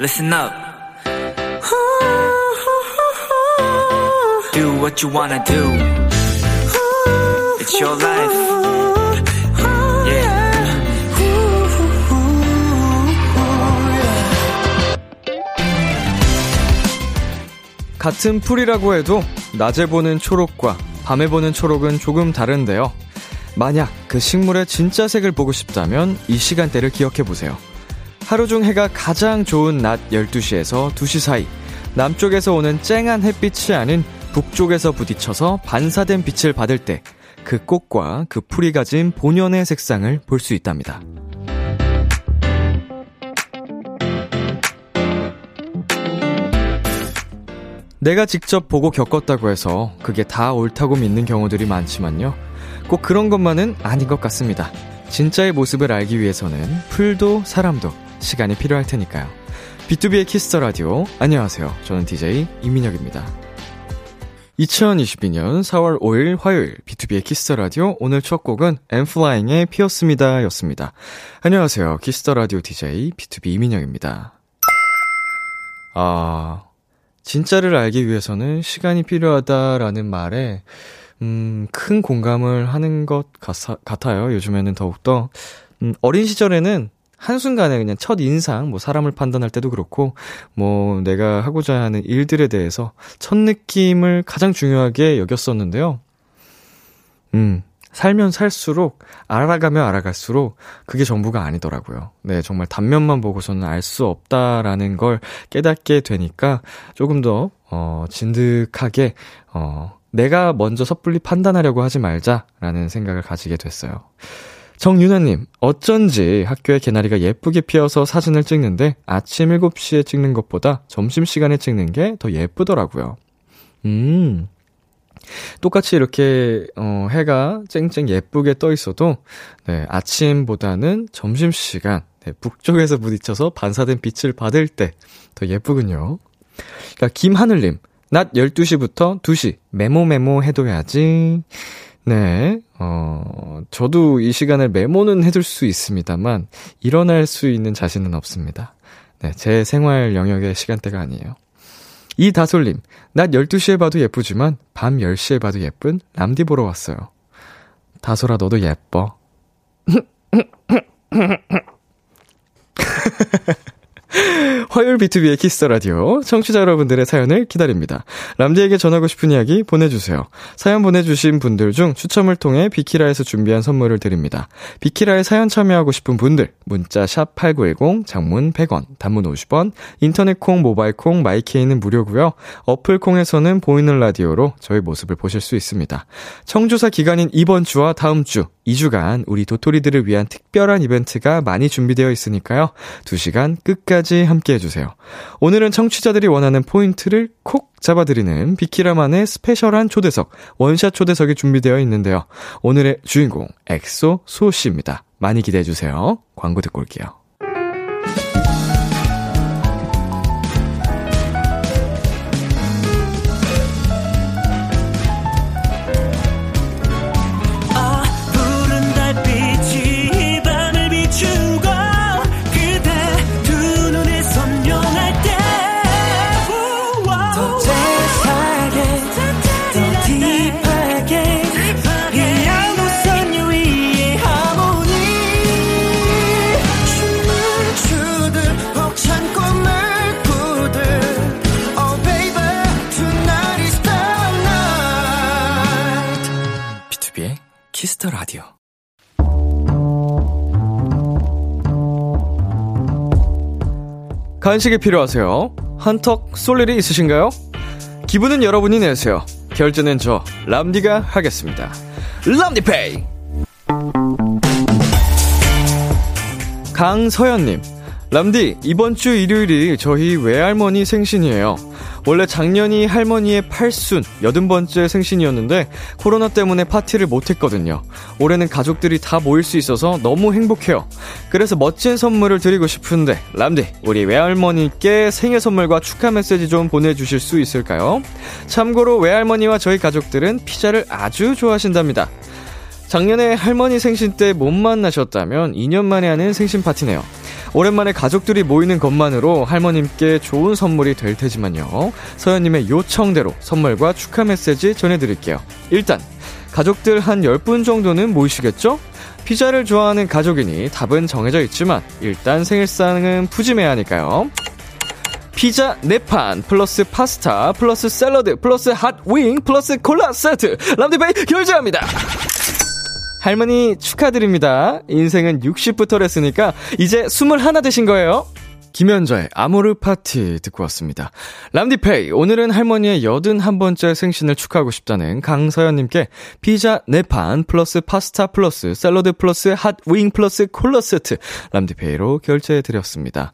listen up. Do what you wanna do. It's your life. 같은 풀이라고 해도 낮에 보는 초록과 밤에 보는 초록은 조금 다른데요. 만약 그 식물의 진짜 색을 보고 싶다면 이 시간대를 기억해 보세요. 하루 중 해가 가장 좋은 낮 12시에서 2시 사이, 남쪽에서 오는 쨍한 햇빛이 아닌 북쪽에서 부딪혀서 반사된 빛을 받을 때, 그 꽃과 그 풀이 가진 본연의 색상을 볼 수 있답니다. 내가 직접 보고 겪었다고 해서 그게 다 옳다고 믿는 경우들이 많지만요. 꼭 그런 것만은 아닌 것 같습니다. 진짜의 모습을 알기 위해서는 풀도 사람도 시간이 필요할 테니까요. B2B의 키스터 라디오. 안녕하세요. 저는 DJ 이민혁입니다. 2022년 4월 5일 화요일 B2B의 키스터 라디오 오늘 첫 곡은 엔플라잉의 피었습니다 였습니다. 안녕하세요. 키스터 라디오 DJ B2B 이민혁입니다. 아, 진짜를 알기 위해서는 시간이 필요하다라는 말에 음, 큰 공감을 하는 것 같 아, 요 요즘에는 더욱더. 음, 어린 시절에는 한순간에 그냥 첫 인상, 뭐 사람을 판단할 때도 그렇고, 뭐 내가 하고자 하는 일들에 대해서 첫 느낌을 가장 중요하게 여겼었는데요. 음, 살면 살수록, 알아가면 알아갈수록 그게 전부가 아니더라고요. 네, 정말 단면만 보고서는 알 수 없다라는 걸 깨닫게 되니까 조금 더, 어, 진득하게, 어, 내가 먼저 섣불리 판단하려고 하지 말자라는 생각을 가지게 됐어요. 정윤아님, 어쩐지 학교에 개나리가 예쁘게 피어서 사진을 찍는데 아침 7시에 찍는 것보다 점심시간에 찍는 게 더 예쁘더라고요. 음. 똑같이 이렇게, 어, 해가 쨍쨍 예쁘게 떠 있어도, 네, 아침보다는 점심시간, 네, 북쪽에서 부딪혀서 반사된 빛을 받을 때 더 예쁘군요. 그러니까 김하늘님, 낮 12시부터 2시 메모 메모 해둬야지. 네, 어, 저도 이 시간을 메모는 해둘 수 있습니다만, 일어날 수 있는 자신은 없습니다. 네, 제 생활 영역의 시간대가 아니에요. 이다솔님, 낮 12시에 봐도 예쁘지만, 밤 10시에 봐도 예쁜 람디 보러 왔어요. 다솔아, 너도 예뻐. 화요일 B2B의 키스터 라디오 청취자 여러분들의 사연을 기다립니다. 람디에게 전하고 싶은 이야기 보내주세요. 사연 보내주신 분들 중 추첨을 통해 비키라에서 준비한 선물을 드립니다. 비키라에 사연 참여하고 싶은 분들 문자 샵 #8910 장문 100원, 단문 50원, 인터넷 콩, 모바일 콩, 마이케이는 무료고요. 어플 콩에서는 보이는 라디오로 저희 모습을 보실 수 있습니다. 청취율 조사 기간인 이번 주와 다음 주 2주간 우리 도토리들을 위한 특별한 이벤트가 많이 준비되어 있으니까요. 2시간 끝까지 함께 해주세요. 오늘은 청취자들이 원하는 포인트를 콕 잡아드리는 비키라만의 special한 초대석, 원샷 초대석이 준비되어 있는데요. 오늘의 주인공, 엑소 수호 씨입니다. 많이 기대해주세요. 광고 듣고 올게요. 간식이 필요하세요? 한턱 쏠 일이 있으신가요? 기분은 여러분이 내세요. 결제는 저 람디가 하겠습니다. 람디페이. 강서연님, 람디 이번 주 일요일이 저희 외할머니 생신이에요. 원래 작년이 할머니의 팔순, 여든 번째 생신이었는데 코로나 때문에 파티를 못했거든요. 올해는 가족들이 다 모일 수 있어서 너무 행복해요. 그래서 멋진 선물을 드리고 싶은데 람디 우리 외할머니께 생일 선물과 축하 메시지 좀 보내주실 수 있을까요? 참고로 외할머니와 저희 가족들은 피자를 아주 좋아하신답니다. 작년에 할머니 생신 때 못 만나셨다면 2년 만에 하는 생신 파티네요. 오랜만에 가족들이 모이는 것만으로 할머님께 좋은 선물이 될 테지만요. 서현님의 요청대로 선물과 축하 메시지 전해드릴게요. 일단, 가족들 한 10분 정도는 모이시겠죠? 피자를 좋아하는 가족이니 답은 정해져 있지만, 일단 생일상은 푸짐해야 하니까요. 피자 4판, 플러스 파스타, 플러스 샐러드, 플러스 hot wing, 플러스 콜라 세트, 람디페이 결제합니다! 할머니 축하드립니다. 인생은 60부터랬으니까 이제 21 되신 거예요. 김연자의 아모르 파티 듣고 왔습니다. 람디페이, 오늘은 할머니의 81번째 생신을 축하하고 싶다는 강서연님께 피자 4판 플러스 파스타 플러스 샐러드 플러스 hot wing 플러스 콜라 세트 람디페이로 결제해드렸습니다.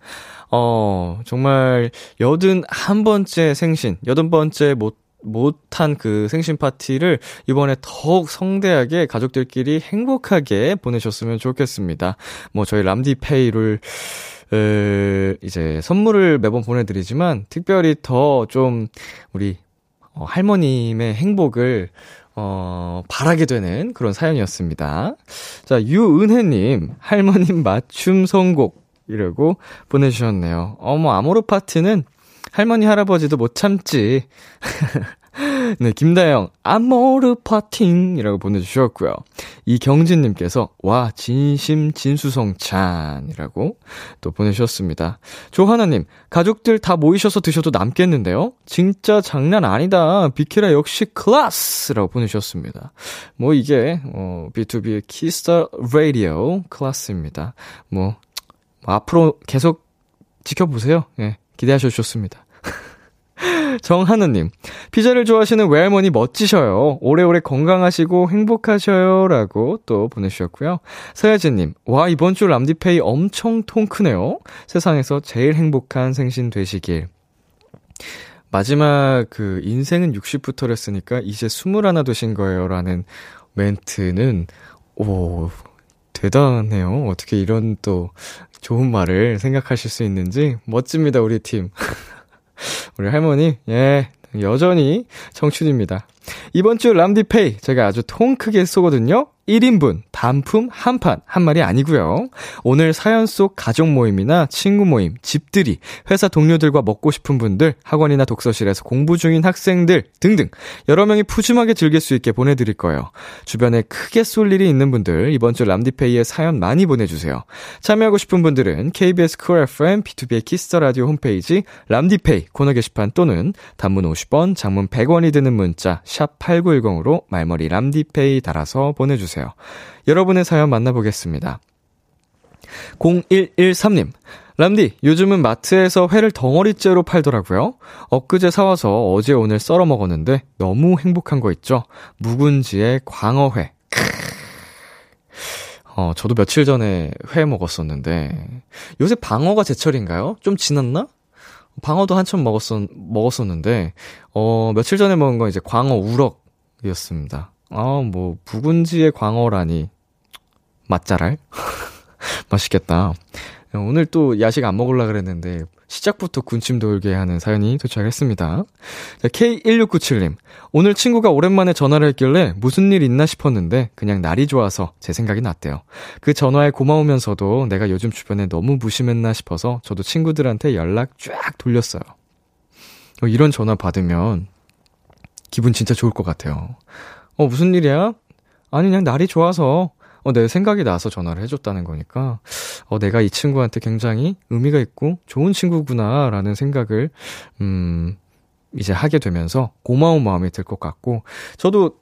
어, 정말 81번째 생신, 80번째 못 못한 그 생신 파티를 이번에 더욱 성대하게 가족들끼리 행복하게 보내셨으면 좋겠습니다. 뭐 저희 람디페이를 에, 이제 선물을 매번 보내드리지만 특별히 더 좀 우리 어, 할머님의 행복을 어, 바라게 되는 그런 사연이었습니다. 자, 유은혜님, 할머님 맞춤 선곡, 이라고 보내주셨네요. 어머, 아모르 파티는 할머니, 할아버지도 못 참지. 네, 김다영, 아모르 파팅이라고 보내주셨고요. 이경진님께서, 와, 진심 진수성찬이라고 또 보내주셨습니다. 조하나님, 가족들 다 모이셔서 드셔도 남겠는데요? 진짜 장난 아니다. 비키라 역시 class라고 보내주셨습니다. 뭐 이게, 어, B2B의 키스터 라디오 클라스입니다. 뭐, 앞으로 계속 지켜보세요. 예. 기대하셔도 좋습니다. 정하느님, 피자를 좋아하시는 외할머니 멋지셔요. 오래오래 건강하시고 행복하셔요. 라고 또 보내주셨고요. 서야진님, 와, 이번 주 람디페이 엄청 통 크네요. 세상에서 제일 행복한 생신 되시길. 마지막 그 인생은 60부터랬으니까 이제 21 되신 거예요. 라는 멘트는, 오, 대단해요. 어떻게 이런 또 좋은 말을 생각하실 수 있는지 멋집니다, 우리 팀. 우리 할머니, 예, 여전히 청춘입니다. 이번 주 람디페이 제가 아주 통 크게 쏘거든요. 1인분 단품 한 판 한 마리 아니고요. 오늘 사연 속 가족 모임이나 친구 모임, 집들이, 회사 동료들과 먹고 싶은 분들, 학원이나 독서실에서 공부 중인 학생들 등등 여러 명이 푸짐하게 즐길 수 있게 보내드릴 거예요. 주변에 크게 쏠 일이 있는 분들 이번 주 람디페이에 사연 많이 보내주세요. 참여하고 싶은 분들은 KBS 쿨 FM B2B의 키스터 라디오 홈페이지 람디페이 코너 게시판 또는 단문 50원, 장문 100원이 드는 문자 샵 #8910으로 말머리 람디페이 달아서 보내주세요. 보내주세요. 여러분의 사연 만나보겠습니다. 0113님, 람디, 요즘은 마트에서 회를 덩어리째로 팔더라고요. 엊그제 사와서 어제 오늘 썰어 먹었는데 너무 행복한 거 있죠? 묵은지의 광어회. 어, 저도 며칠 전에 회 먹었었는데, 요새 방어가 제철인가요? 좀 지났나? 방어도 한참 먹었었, 먹었었는데, 어, 며칠 전에 먹은 건 이제 광어 우럭이었습니다. 아, 뭐, 묵은지의 광어라니. 맛잘알? 맛있겠다. 오늘 또 야식 안 먹으려 그랬는데, 시작부터 군침 돌게 하는 사연이 도착했습니다. 자, K1697님. 오늘 친구가 오랜만에 전화를 했길래 무슨 일 있나 싶었는데, 그냥 날이 좋아서 제 생각이 났대요. 그 전화에 고마우면서도 내가 요즘 주변에 너무 무심했나 싶어서 저도 친구들한테 연락 쫙 돌렸어요. 어, 이런 전화 받으면 기분 진짜 좋을 것 같아요. 어, 무슨 일이야? 아니, 그냥 날이 좋아서, 어, 내 생각이 나서 전화를 해줬다는 거니까, 어, 내가 이 친구한테 굉장히 의미가 있고 좋은 친구구나 라는 생각을, 음, 이제 하게 되면서 고마운 마음이 들 것 같고, 저도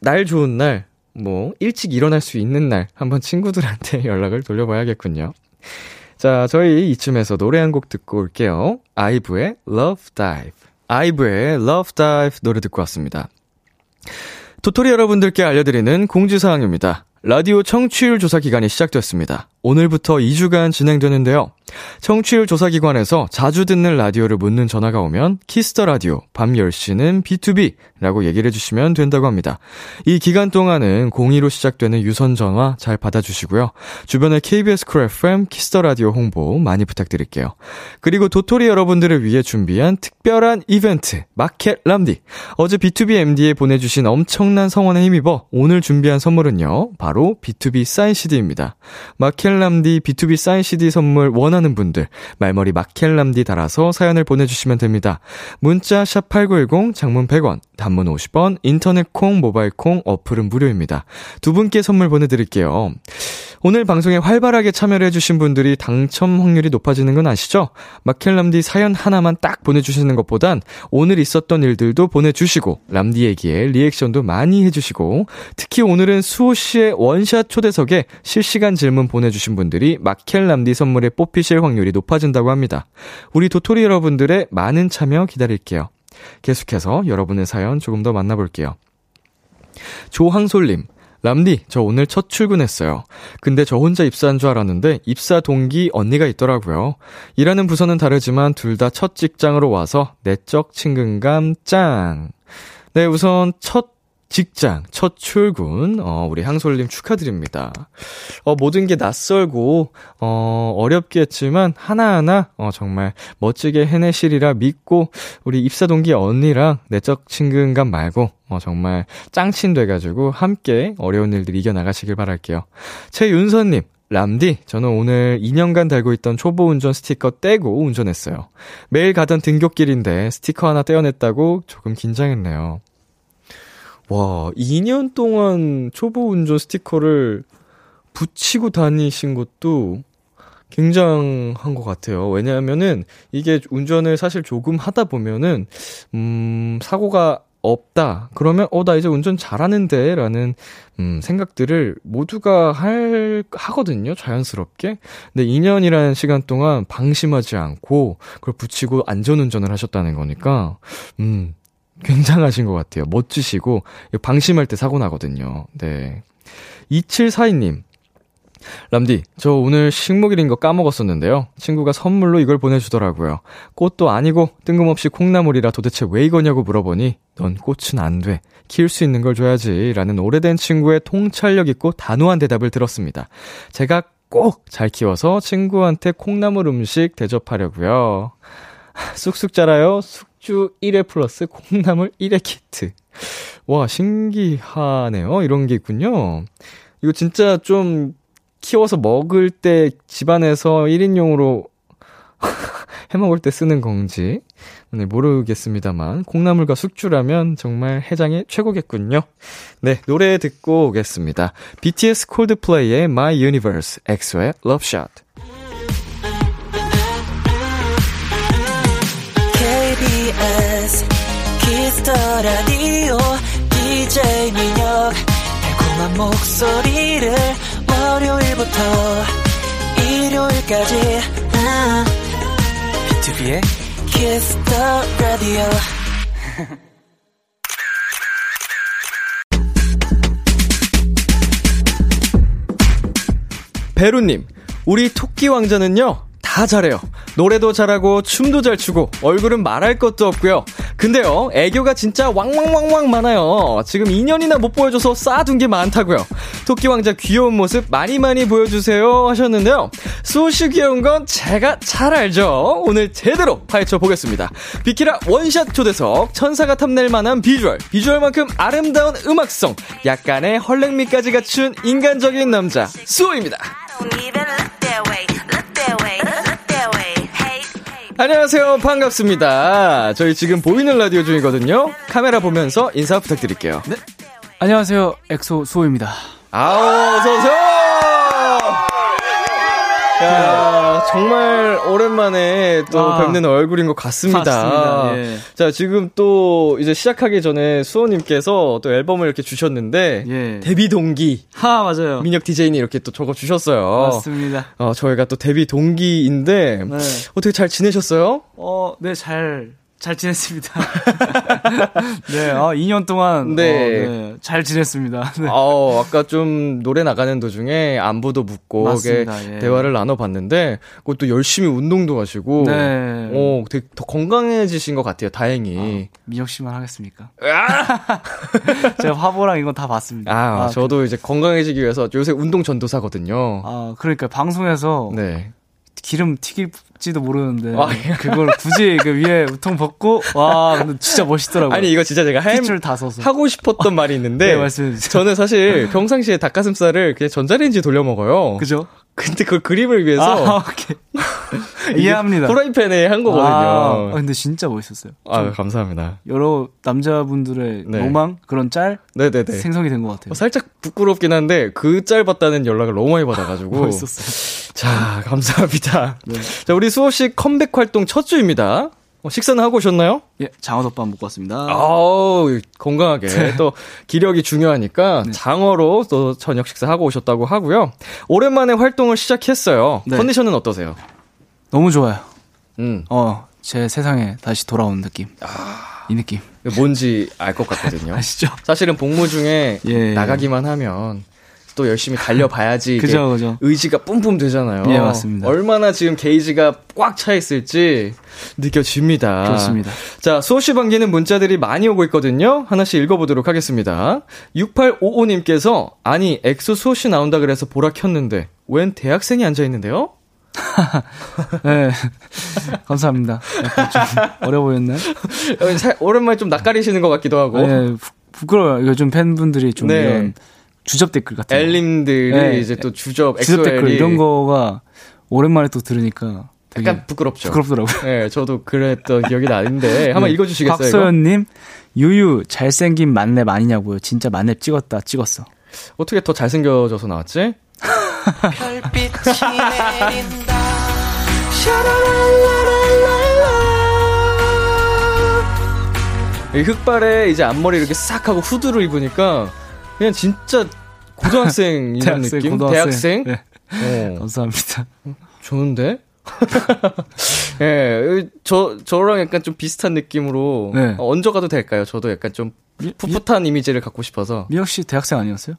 날 좋은 날, 뭐, 일찍 일어날 수 있는 날, 한번 친구들한테 연락을 돌려봐야겠군요. 자, 저희 이쯤에서 노래 한 곡 듣고 올게요. 아이브의 Love Dive. 아이브의 Love Dive 노래 듣고 왔습니다. 도토리 여러분들께 알려드리는 공지사항입니다. 라디오 청취율 조사 기간이 시작됐습니다. 오늘부터 2주간 진행되는데요. 청취율 조사기관에서 자주 듣는 라디오를 묻는 전화가 오면 키스터 라디오 밤 10시는 B2B라고 얘기를 해주시면 된다고 합니다. 이 기간 동안은 02로 시작되는 유선 전화 잘 받아주시고요. 주변에 KBS 쿨 FM Kiss the Radio 홍보 많이 부탁드릴게요. 그리고 도토리 여러분들을 위해 준비한 특별한 이벤트 마켓 람디 어제 BTOB MD에 보내주신 엄청난 성원에 힘입어 오늘 준비한 선물은요. 바로 BTOB 사인 CD입니다. 마켓 마켓람디 BTOB 사인 CD 선물 원하는 분들 말머리 마켓람디 달아서 사연을 보내주시면 됩니다. 문자 샵 8910 장문 100원 단문 50원 인터넷 콩 모바일 콩 어플은 무료입니다. 두 분께 선물 보내드릴게요. 오늘 방송에 활발하게 참여를 해주신 분들이 당첨 확률이 높아지는 건 아시죠? 마켈람디 사연 하나만 딱 보내주시는 것보단 오늘 있었던 일들도 보내주시고 람디 얘기에 리액션도 많이 해주시고 특히 오늘은 수호 씨의 원샷 초대석에 실시간 질문 보내주신 분들이 마켈람디 선물에 뽑히실 확률이 높아진다고 합니다. 우리 도토리 여러분들의 많은 참여 기다릴게요. 계속해서 여러분의 사연 조금 더 만나볼게요. 조항솔님, 람디, 저 오늘 첫 출근했어요. 근데 저 혼자 입사한 줄 알았는데 입사 동기 언니가 있더라고요. 일하는 부서는 다르지만 둘 다 첫 직장으로 와서 내적 친근감 짱. 네, 우선 첫 직장, 첫 출근, 어, 우리 항솔님 축하드립니다. 어, 모든 게 낯설고, 어, 어렵겠지만, 하나하나, 어, 정말 멋지게 해내시리라 믿고, 우리 입사 동기 언니랑 내적 친근감 말고, 어, 정말 짱친 돼가지고, 함께 어려운 일들 이겨나가시길 바랄게요. 최윤서님, 람디, 저는 오늘 2년간 달고 있던 초보 운전 스티커 떼고 운전했어요. 매일 가던 등굣길인데 스티커 하나 떼어냈다고 조금 긴장했네요. 와, 2년 동안 초보 운전 스티커를 붙이고 다니신 것도 굉장한 것 같아요. 왜냐하면은 이게 운전을 사실 조금 하다 보면은, 음, 사고가 없다. 그러면, 어, 나 이제 운전 잘하는데? 라는, 음, 생각들을 모두가 할, 하거든요. 자연스럽게. 근데 2년이라는 시간 동안 방심하지 않고, 그걸 붙이고 안전운전을 하셨다는 거니까, 음, 굉장하신 것 같아요. 멋지시고, 방심할 때 사고 나거든요. 네. 2742님. 람디, 저 오늘 식목일인 거 까먹었었는데요. 친구가 선물로 이걸 보내주더라고요. 꽃도 아니고 뜬금없이 콩나물이라 도대체 왜 이거냐고 물어보니, 넌 꽃은 안 돼. 키울 수 있는 걸 줘야지. 라는 오래된 친구의 통찰력 있고 단호한 대답을 들었습니다. 제가 꼭 잘 키워서 친구한테 콩나물 음식 대접하려고요. 쑥쑥 자라요. 숙주 1회 플러스 콩나물 1회 키트. 와, 신기하네요. 이런 게 있군요. 이거 진짜 좀 키워서 먹을 때 집안에서 1인용으로 해 먹을 때 쓰는 건지 네, 모르겠습니다만 콩나물과 숙주라면 정말 해장이 최고겠군요. 네, 노래 듣고 오겠습니다. BTS 콜드플레이의 My Universe, 엑소의 Love Shot. 라디오. DJ 민혁 달콤한 목소리를 월요일부터 일요일까지. 아, 비투비의 Kiss the Radio 베루님, 우리 토끼 왕자는요, 다 잘해요. 노래도 잘하고, 춤도 잘 추고, 얼굴은 말할 것도 없고요. 근데요, 애교가 진짜 왕왕왕왕 많아요. 지금 2년이나 못 보여줘서 쌓아둔 게 많다고요. 토끼 왕자 귀여운 모습 많이 많이 보여주세요 하셨는데요. 수호씨 귀여운 건 제가 잘 알죠. 오늘 제대로 파헤쳐 보겠습니다. 비키라 원샷 초대석, 천사가 탐낼 만한 비주얼, 비주얼만큼 아름다운 음악성, 약간의 헐랭미까지 갖춘 인간적인 남자, 수호입니다. 안녕하세요. 반갑습니다. 저희 지금 보이는 라디오 중이거든요. 카메라 보면서 인사 부탁드릴게요. 네. 안녕하세요. 엑소 수호입니다. 아우, 어서오세요! 야, 정말 오랜만에 또 아. 뵙는 얼굴인 것 같습니다. 맞습니다. 예. 자, 지금 또 이제 시작하기 전에 수호님께서 또 앨범을 이렇게 주셨는데, 예. 데뷔 동기, 하 맞아요. 민혁 디제이님 이렇게 또 적어 주셨어요. 맞습니다. 어, 저희가 또 데뷔 동기인데, 네. 어떻게 잘 지내셨어요? 어, 네, 잘, 잘 지냈습니다. 네, 아, 2년 동안. 네. 어, 네, 잘 지냈습니다. 네. 어, 아까 좀 노래 나가는 도중에 안부도 묻고 맞습니다, 예. 대화를 나눠봤는데 그것도 열심히 운동도 하시고 네. 어, 되게 더 건강해지신 것 같아요. 다행히. 미혁 씨만 하겠습니까? 제가 화보랑 이건 다 봤습니다. 아, 저도 이제 건강해지기 위해서 요새 운동 전도사거든요. 아, 그러니까 방송에서 네. 기름 튀길지도 모르는데 아, 그걸 굳이 그 위에 우통 벗고 와 근데 진짜 멋있더라고요. 아니 이거 진짜 제가 할, 핏줄 다 써서. 하고 싶었던 말이 있는데 네. 저는 사실 평상시에 닭가슴살을 그냥 전자레인지 돌려 먹어요. 그죠? 근데 그걸 그림을 위해서 아, 오케이. 이해합니다. 프라이팬에 한 거거든요. 아, 근데 진짜 멋있었어요. 아, 감사합니다. 여러 남자분들의 네. 로망 그런 짤 네네네. 생성이 된 것 같아요. 어, 살짝 부끄럽긴 한데 그 짤 봤다는 연락을 너무 많이 받아가지고 멋있었어요. 자 감사합니다. 네. 자 우리 수호 씨 컴백 활동 첫 주입니다. 어, 식사는 하고 오셨나요? 예, 장어덮밥 먹고 왔습니다. 아우 건강하게 네. 또 기력이 중요하니까 장어로 또 저녁 식사하고 오셨다고 하고요. 오랜만에 활동을 시작했어요. 네. 컨디션은 어떠세요? 너무 좋아요. 음 어, 제 세상에 다시 돌아온 느낌. 아. 이 느낌. 뭔지 알 것 같거든요. 아시죠? 사실은 복무 중에 예. 나가기만 하면 또 열심히 달려봐야지 그죠, 그죠. 의지가 뿜뿜 되잖아요. 예, 맞습니다. 얼마나 지금 게이지가 꽉 차 있을지 느껴집니다. 그렇습니다. 자, 수호씨 반기는 문자들이 많이 오고 있거든요. 하나씩 읽어보도록 하겠습니다. 6855님께서, 아니, 엑소 수호씨 나온다 그래서 보라 켰는데, 웬 대학생이 앉아있는데요? 네. 감사합니다. 어려 보였나요? 어, 사- 오랜만에 좀 낯가리시는 것 같기도 하고. 네, 부- 부끄러워요. 요즘 팬분들이 좀 네. 이런 주접 댓글 같은 거. 엘님들이 네. 이제 또 주접, 주접 댓글 엑소엘이 이런 거가 오랜만에 또 들으니까 되게 약간 부끄럽죠. 부끄럽더라고요. 네, 저도 그랬던 기억이 나는데, 한번 네. 읽어주시겠어요? 박소연님, 유유, 잘생긴 만렙 아니냐고요. 진짜 만렙 찍었다, 찍었어. 어떻게 더 잘생겨져서 나왔지? 이 흑발에 이제 앞머리 이렇게 싹 하고 후드를 입으니까 그냥 진짜 고등학생 이런 느낌? 고등학생. 대학생? 네, 어, 감사합니다. 좋은데? 예, 저, 저랑 약간 좀 비슷한 느낌으로 네. 어, 얹어 가도 될까요? 저도 약간 좀 미- 풋풋한 이미지를 갖고 싶어서. 민혁 씨 대학생 아니었어요?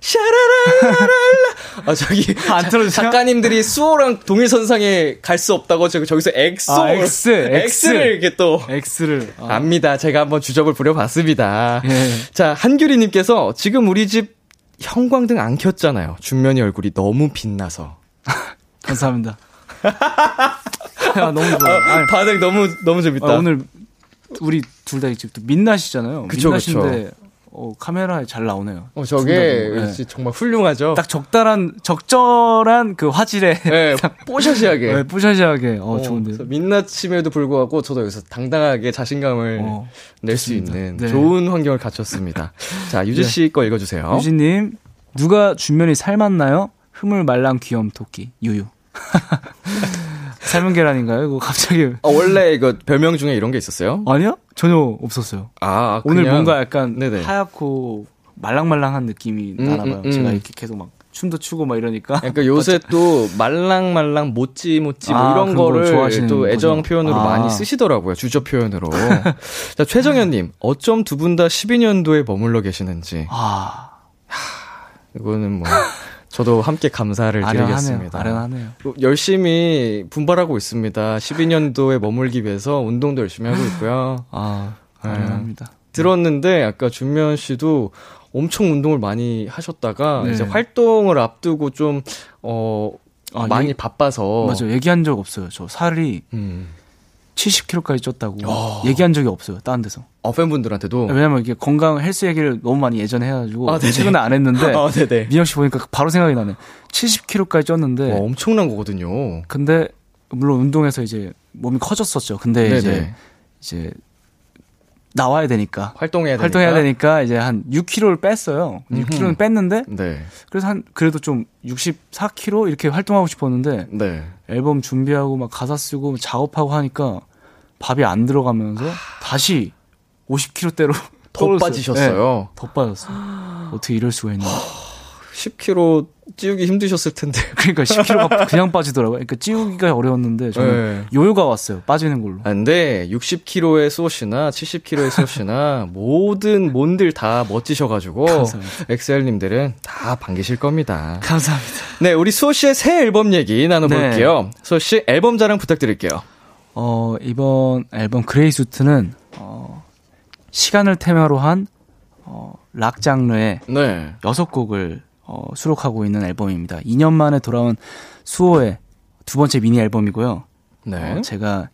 샤라랄라랄라. 아, 저기. 안 틀어주세요? 작가님들이 수호랑 동일선상에 갈 수 없다고 저기, 저기서 엑소. 아, X, X. 를 이렇게 또. X를. 아, 압니다. 제가 한번 주접을 부려봤습니다. 예. 자, 한규리님께서 지금 우리 집 형광등 안 켰잖아요. 준면이 얼굴이 너무 빛나서. 감사합니다. 야, 너무 좋아요. 아니, 반응 너무, 너무 재밌다. 아, 오늘 우리 둘다 이제 또 민낯이잖아요. 그쵸, 민낯인데 어, 카메라에 잘 나오네요. 어, 저게. 네. 정말 훌륭하죠. 딱 적절한 적절한 그 화질에 네, 뽀샤시하게. 네, 뿌샤시하게 어, 어, 좋은데. 민낯임에도 불구하고 저도 여기서 당당하게 자신감을 어, 낼수 좋습니다. 있는 네. 좋은 환경을 갖췄습니다. 자, 유지 씨거 읽어 주세요. 유진님 누가 준면이 삶았나요? 흐물 말랑 귀염 토끼 유유. 삶은 계란인가요? 이거 갑자기 어, 원래 이거 별명 중에 이런 게 있었어요? 아니요? 전혀 없었어요. 아, 오늘 그냥- 뭔가 약간 네네. 하얗고 말랑말랑한 느낌이 음, 나나 봐요. 음, 음. 제가 이렇게 계속 막 춤도 추고 막 이러니까. 그러니까 요새 또 말랑말랑 모찌 모찌 뭐 아, 이런 거를 또 애정 거죠. 표현으로 아. 많이 쓰시더라고요. 주저 표현으로. 자, 최정현 님, 어쩜 두 분 다 12년도에 머물러 계시는지. 아, 이거는 뭐, 저도 함께 감사를 아련하네요. 드리겠습니다. 아련하네요. 또 열심히 분발하고 있습니다. 12년도에 머물기 위해서 운동도 열심히 하고 있고요. 아, 네. 아련합니다. 들었는데 아까 준면 씨도 엄청 운동을 많이 하셨다가 네. 이제 활동을 앞두고 좀 어, 아, 많이 얘기- 바빠서 맞아, 얘기한 적 없어요. 저 살이 음. 70kg까지 쪘다고 야. 얘기한 적이 없어요. 다른 데서. 어, 팬분들한테도. 왜냐면 이게 건강 헬스 얘기를 너무 많이 예전에 해가지고 아, 네네. 최근에 안 했는데 아, 네네. 민혁 씨 보니까 바로 생각이 나네. 70kg까지 쪘는데 와, 엄청난 거거든요. 근데 물론 운동해서 이제 몸이 커졌었죠. 근데 네네. 이제 이제 나와야 되니까 활동해야 되니까. 활동해야 되니까 이제 한 6kg를 뺐어요. 6kg는 뺐는데 네. 그래서 한 그래도 좀 64kg 이렇게 활동하고 싶었는데 네. 앨범 준비하고 막 가사 쓰고 작업하고 하니까 밥이 안 들어가면서 다시 50kg대로 더 빠지셨어요. 더 빠졌어요. 어떻게 이럴 수가 있나? 10kg 찌우기 힘드셨을 텐데. 그러니까 10kg가 그냥 빠지더라고요. 그러니까 찌우기가 어려웠는데 저는 네. 요요가 왔어요. 빠지는 걸로. 아, 근데 60kg의 수호 씨나 70kg의 수호 씨나 모든 면들 다 멋지셔가지고 감사합니다. 엑소엘님들은 다 반기실 겁니다. 감사합니다. 네, 우리 수호 씨의 새 앨범 얘기 나눠볼게요. 수호 씨 앨범 자랑 부탁드릴게요. 어, 이번 앨범 Grey Suit는 어, 시간을 테마로 한 어, 락 장르의 네. 여섯 곡을 어, 수록하고 있는 앨범입니다. 2년 만에 돌아온 수호의 두 번째 미니 앨범이고요. 네. 어, 제가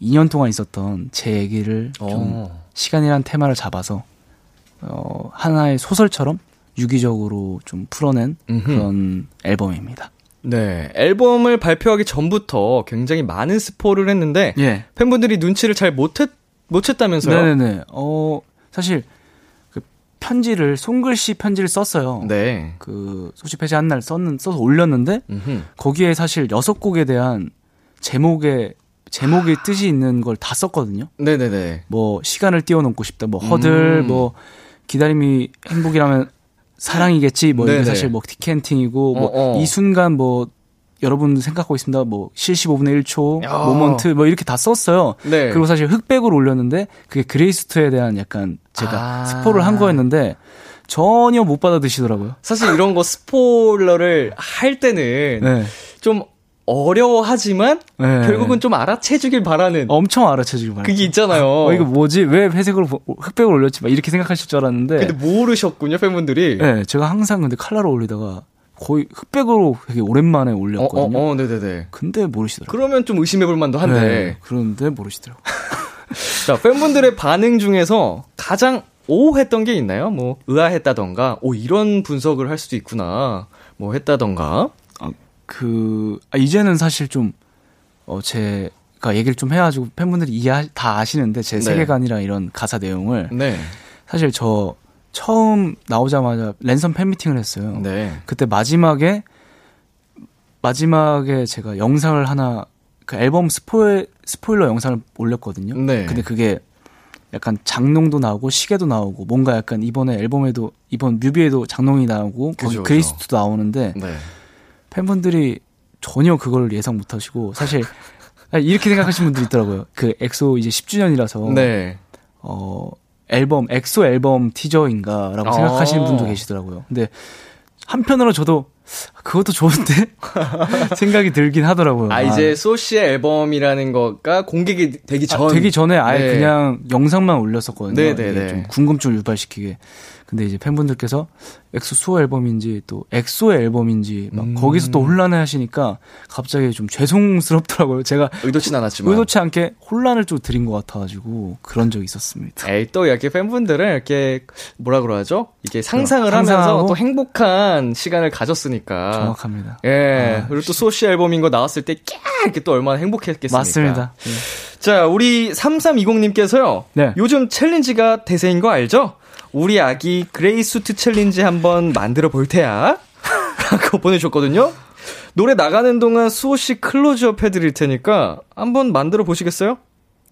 2년 동안 있었던 제 얘기를 좀 어. 시간이란 테마를 잡아서 어, 하나의 소설처럼 유기적으로 좀 풀어낸 음흠. 그런 앨범입니다. 네, 앨범을 발표하기 전부터 굉장히 많은 스포를 했는데 예. 팬분들이 눈치를 잘 못했 못했다면서요? 네네네. 어 사실 그 편지를 손글씨 편지를 썼어요. 네. 그 소집해제한 날 썼는 써서 올렸는데 음흠. 거기에 사실 여섯 곡에 대한 제목에 제목의 뜻이 있는 걸 다 썼거든요. 네 네 네. 뭐 시간을 뛰어넘고 싶다, 뭐 허들, 음. 뭐 기다림이 행복이라면 사랑이겠지, 뭐 이게. 사실 뭐 Decanting이고 뭐 어, 어. 이 순간 뭐 여러분 생각하고 있습니다. 뭐 75분의 1초, 야. Moment 뭐 이렇게 다 썼어요. 네. 그리고 사실 흑백으로 올렸는데 그게 Grey Suit에 대한 약간 제가 아. 스포를 한 거였는데 전혀 못 받아드시더라고요. 사실 이런 거 스포일러를 할 때는 네. 좀 어려워하지만 네. 결국은 좀 알아채주길 바라는 엄청 알아채주길 바라요. 그게 있잖아요. 어, 이거 뭐지? 왜 회색으로 보- 흑백으로 올렸지? 막 이렇게 생각하실 줄 알았는데. 근데 모르셨군요, 팬분들이. 네, 제가 항상 근데 칼라로 올리다가 거의 흑백으로 되게 오랜만에 어, 올렸거든요. 어, 어, 네네네. 근데 모르시더라고요. 그러면 좀 의심해볼 만도 한데. 네, 그런데 모르시더라고요. 자, 팬분들의 반응 중에서 가장 오했던 게 있나요? 뭐, 의아했다던가, 오, 이런 분석을 할 수도 있구나. 뭐, 했다던가. 그, 아, 이제는 사실 좀, 어, 제가 얘기를 좀 해가지고 팬분들이 이해, 다 아시는데 제 네. 세계관이랑 이런 가사 내용을 네. 사실 저 처음 나오자마자 랜선 팬미팅을 했어요. 네. 그때 마지막에 마지막에 제가 영상을 하나 그 앨범 스포일 스포일러 영상을 올렸거든요. 네. 근데 그게 약간 장롱도 나오고 시계도 나오고 뭔가 약간 이번에 앨범에도 이번 뮤비에도 장롱이 나오고 거기 그죠, Grey Suit도 나오는데 네. 팬분들이 전혀 그걸 예상 못 하시고 사실 이렇게 생각하시는 분들이 있더라고요. 그 엑소 이제 10주년이라서 네. 어, 앨범, 엑소 앨범 티저인가라고 어. 생각하시는 분도 계시더라고요. 근데 한편으로 저도 그것도 좋은데 생각이 들긴 하더라고요. 아, 이제 수호 씨의 앨범이라는 거가 공개가 되기 전. 아, 되기 전에 아예 네. 그냥 영상만 올렸었거든요. 네, 이게 네, 네. 좀 궁금증을 유발시키게. 근데 이제 팬분들께서 엑소 수호 앨범인지 또 엑소의 앨범인지 막 음. 거기서 또 혼란해 하시니까 갑자기 좀 죄송스럽더라고요. 제가 의도치 않았지만. 의도치 않게 혼란을 좀 드린 것 같아가지고 그런 적이 있었습니다. 에이, 또 이렇게 팬분들은 이렇게 뭐라 그러죠? 이게 상상을 하면서 또 행복한 시간을 가졌으니까. 정확합니다. 예. 아, 그리고 또 수호 씨 앨범인 거 나왔을 때, 꺄! 이렇게 또 얼마나 행복했겠습니까? 맞습니다. 예. 자, 우리 3320님께서요. 네. 요즘 챌린지가 대세인 거 알죠? 우리 아기 Grey Suit 챌린지 한번 만들어 볼 테야. 라고 보내줬거든요. 노래 나가는 동안 수호 씨 클로즈업 해드릴 테니까 한번 만들어 보시겠어요?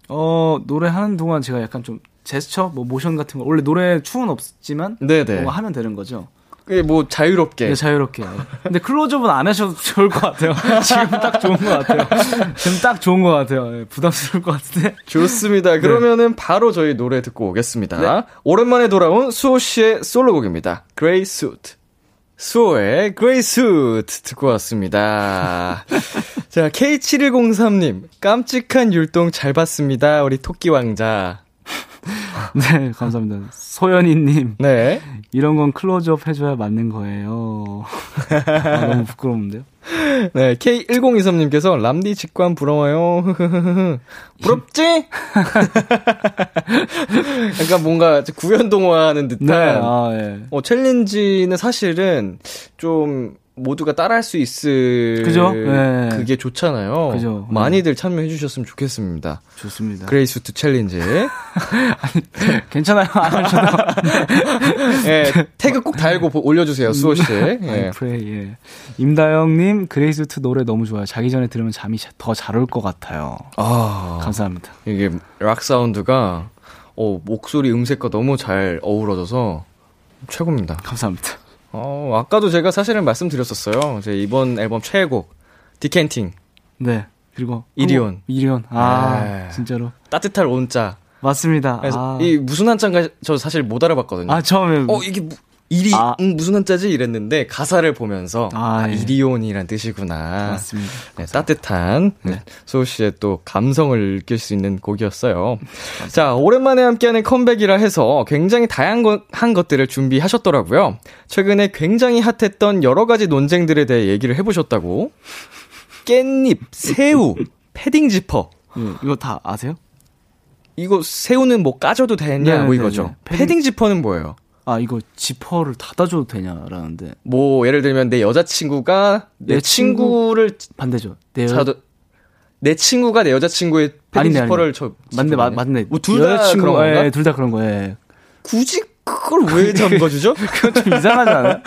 어, 노래 하는 동안 제가 약간 좀 제스처, 뭐 모션 같은 거 원래 노래 춤은 없지만 네네. 뭔가 하면 되는 거죠. 뭐 자유롭게. 네, 자유롭게. 근데 클로즈업은 안 하셔도 좋을 것 같아요. 지금 딱 좋은 것 같아요. 지금 딱 좋은 것 같아요. 예, 부담스러울 것 같은데. 좋습니다. 네. 그러면은 바로 저희 노래 듣고 오겠습니다. 오랜만에 돌아온 수호 씨의 솔로곡입니다. Grey Suit. 수호의 Grey Suit 듣고 왔습니다. 자, K7103님. 깜찍한 율동 잘 봤습니다. 우리 토끼 왕자. 네, 감사합니다. 소연이님, 네. 이런 건 클로즈업 해줘야 맞는 거예요. 아, 너무 부끄러운데요? 네, K1023님께서 람디 직관 부러워요. 부럽지? 약간 뭔가 구연동화하는 듯한. 네, 아, 예. 어, 챌린지는 사실은 좀 모두가 따라할 수 있을 그죠? 네. 그게 좋잖아요. 그죠. 네. 많이들 참여해 주셨으면 좋겠습니다. 좋습니다. Grey Suit 챌린지. 괜찮아요. 안 하셔도. 예, 태그 꼭 달고 보- 올려 주세요, 수호 씨. 예. 네, Grey, 예. 임다영 님, Grey Suit 노래 너무 좋아요. 자기 전에 들으면 잠이 더 잘 올 것 같아요. 아, 감사합니다. 이게 락 사운드가 어, 목소리 음색과 너무 잘 어우러져서 최고입니다. 감사합니다. 어, 아까도 제가 사실은 말씀드렸었어요. 제 이번 앨범 최애곡 Decanting 네. 그리고 이리온. 이리온. 아, 네. 진짜로. 따뜻할 온 자. 맞습니다. 그래서 아, 이 무슨 한자인가 저 사실 못 알아봤거든요. 아, 처음에 어 이게 무, 이리 아. 음, 무슨 한자지 이랬는데 가사를 보면서 아, 아, 예. 이리온이란 뜻이구나. 맞습니다. 네, 따뜻한 네. 수호 씨의 또 감성을 느낄 수 있는 곡이었어요. 자, 오랜만에 함께하는 컴백이라 해서 굉장히 다양한 것들을 준비하셨더라고요. 최근에 굉장히 hot했던 여러 가지 논쟁들에 대해 얘기를 해보셨다고. 깻잎, 새우, 패딩 지퍼. 예, 이거 다 아세요? 이거 새우는 뭐 까줘도 되냐 네, 뭐 네, 이거죠. 네. 패딩, 패딩- 지퍼는 뭐예요? 아 이거 지퍼를 닫아줘도 되냐라는데 뭐 예를 들면 내 여자친구가 내, 내 친구 를 반대죠. 내 여... 자도 내 친구가 내 여자친구의 패딩 아니네, 지퍼를 아니네. 저 맞네, 맞, 맞네. 뭐 둘다 그런 건가? 예, 둘다 그런 거예요. 굳이 그걸 왜 잠궈주죠? 그건 좀 이상하지 않아요?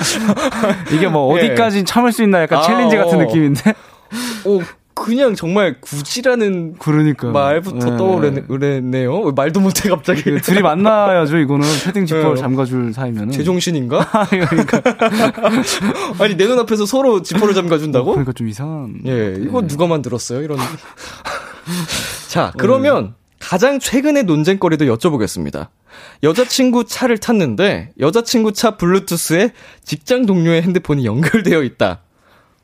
이게 뭐 예. 어디까지 참을 수 있나 약간 아, challenge 같은 어. 느낌인데. 어, 그냥 정말 굳이라는 그러니까 말부터 예. 떠오르네요. 말도 못해 갑자기. 그 둘이 만나야죠. 이거는 패딩 지퍼를 예. 잠가줄 사이면은. 제정신인가? 그러니까 아니 내 눈 앞에서 서로 지퍼를 잠가준다고? 그러니까 좀 이상한. 예, 이거 예. 누가 만들었어요? 이런. 자, 그러면 가장 최근의 논쟁거리도 여쭤보겠습니다. 여자친구 차를 탔는데 여자친구 차 블루투스에 직장 동료의 핸드폰이 연결되어 있다.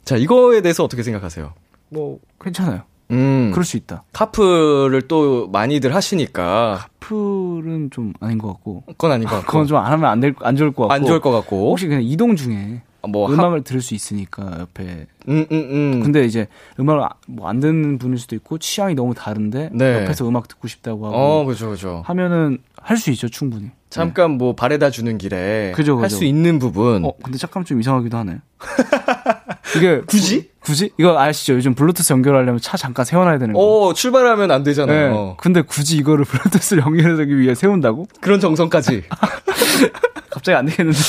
자, 이거에 대해서 어떻게 생각하세요? 뭐 괜찮아요. 음, 그럴 수 있다. 카풀을 또 많이들 하시니까 풀은 좀 아닌 것 같고. 그건 아닌 것 같고 그건 좀 안 하면 안 될, 안 좋을 것 같고. 안 좋을 것 같고 혹시 그냥 이동 중에 뭐 하- 음악을 들을 수 있으니까 옆에. 음, 음, 음. 근데 이제 음악을 뭐 안 듣는 분일 수도 있고 취향이 너무 다른데 네. 옆에서 음악 듣고 싶다고 하고 어, 그죠, 그죠. 하면은 할 수 있죠 충분히. 잠깐 뭐 바래다 주는 길에 그죠, 할. 수 있는 부분. 어, 근데 잠깐 좀 이상하기도 하네. 이게 굳이? 굳이? 이거 아시죠? 요즘 블루투스 연결하려면 차 잠깐 세워놔야 되는 거. 어, 출발하면 안 네. 되잖아요. 근데 굳이 이거를 블루투스를 연결하기 위해 세운다고? 그런 정성까지. 갑자기 안 되겠는데?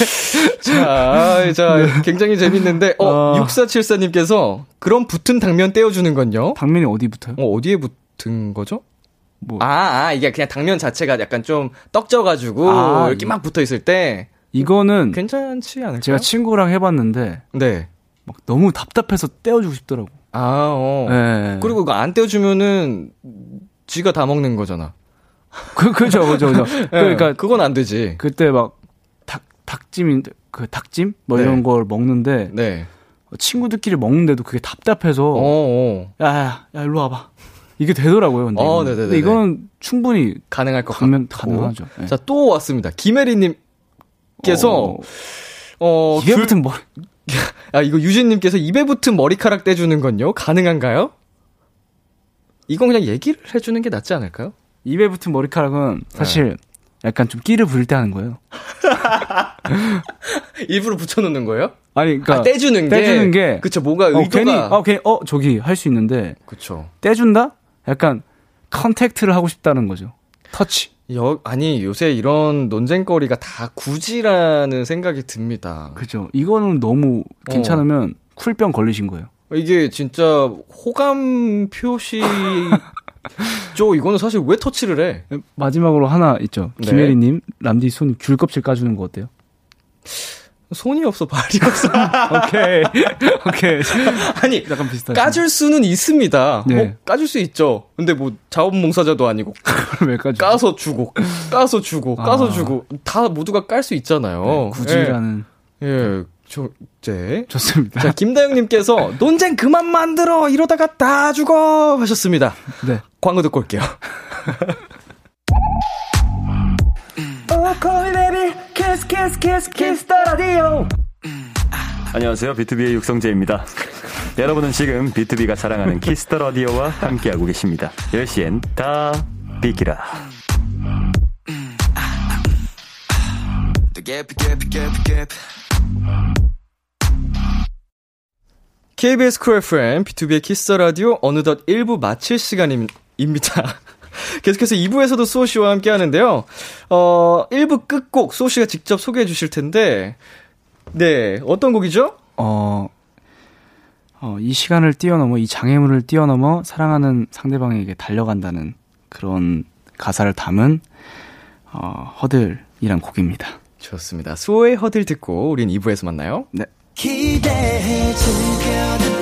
자, 자, 굉장히 재밌는데, 어, 어. 6474님께서, 그럼 붙은 당면 떼어주는 건요? 당면이 어디 붙어요? 어, 어디에 붙은 거죠? 뭐 아, 아, 이게 그냥 당면 자체가 약간 좀 떡져가지고, 아, 이렇게 이- 막 붙어 있을 때, 이거는 괜찮지 않을까요? 제가 친구랑 해봤는데 네. 막 너무 답답해서 떼어주고 싶더라고. 아, 어. 네. 그리고 이거 안 떼어주면은, 지가 다 먹는 거잖아. 그 그죠 그죠 그죠. 그러니까 예, 그건 안 되지. 그때 막 닭 닭찜인 그 닭찜 뭐 네. 이런 걸 먹는데 네. 친구들끼리 먹는데도 그게 답답해서 어, 어. 야야 야 일로 와봐. 이게 되더라고요. 근데, 어, 이거는. 네네네네. 근데 이거는 충분히 가능할 것 같고. 가능하죠. 네. 자, 또 왔습니다. 김혜리님께서, 어, 어, 입에 귤- 붙은 머리 아, 이거 유진님께서 입에 붙은 머리카락 떼주는 건요? 가능한가요? 이건 그냥 얘기를 해주는 게 낫지 않을까요? 입에 붙은 머리카락은 사실 약간 좀 끼를 부릴 때 하는 거예요. 일부러 붙여놓는 거예요? 아니 그러니까 아, 떼주는 게. 떼주는 게 그쵸, 뭔가 어, 의도가. 괜히 어 괜히 어 저기 할 수 있는데 그쵸. 떼준다? 약간 contact를 하고 싶다는 거죠. 터치. 여, 아니, 요새 이런 논쟁거리가 다 굳이라는 생각이 듭니다. 그죠. 이거는 너무 괜찮으면 쿨병 걸리신 거예요. 이게 진짜 호감 표시. 죠 이거는 사실 왜 터치를 해? 마지막으로 하나 있죠. 네. 김혜리님, 람디 손 귤 껍질 까주는 거 어때요? 손이 없어, 발이 없어. 오케이. 오케이. 아니, 약간 비슷하죠. 까줄 수는 있습니다. 네. 뭐, 까줄 수 있죠. 근데 뭐, 자원봉사자도 아니고, 왜 까줘? 까서 주고, 까서 주고, 아. 까서 주고, 다 모두가 깔 수 있잖아요. 네, 굳이라는. 예, 예 저, 네. 좋습니다. 자, 김다영님께서, 논쟁 그만 만들어! 이러다가 다 죽어! 하셨습니다. 네. 광고 듣고 올게요. 안녕하세요. BTOB의 육성재입니다. 여러분은 지금 BTOB가 자랑하는 Kiss the Radio와 함께하고 계십니다. 10시엔 다 비키라. KBS 쿨 FM, B2B의 키스 라디오 어느덧 1부 마칠 시간입니다. 계속해서 2부에서도 수호 씨와 함께 하는데요. 어, 1부 끝곡 수호 씨가 직접 소개해 주실 텐데, 네, 어떤 곡이죠? 어, 어, 이 시간을 뛰어넘어, 이 장애물을 뛰어넘어 사랑하는 상대방에게 달려간다는 그런 가사를 담은, 어, 허들이란 곡입니다. 좋습니다. 수호의 허들 듣고 우린 2부에서 만나요. 네. 기대해 즐겨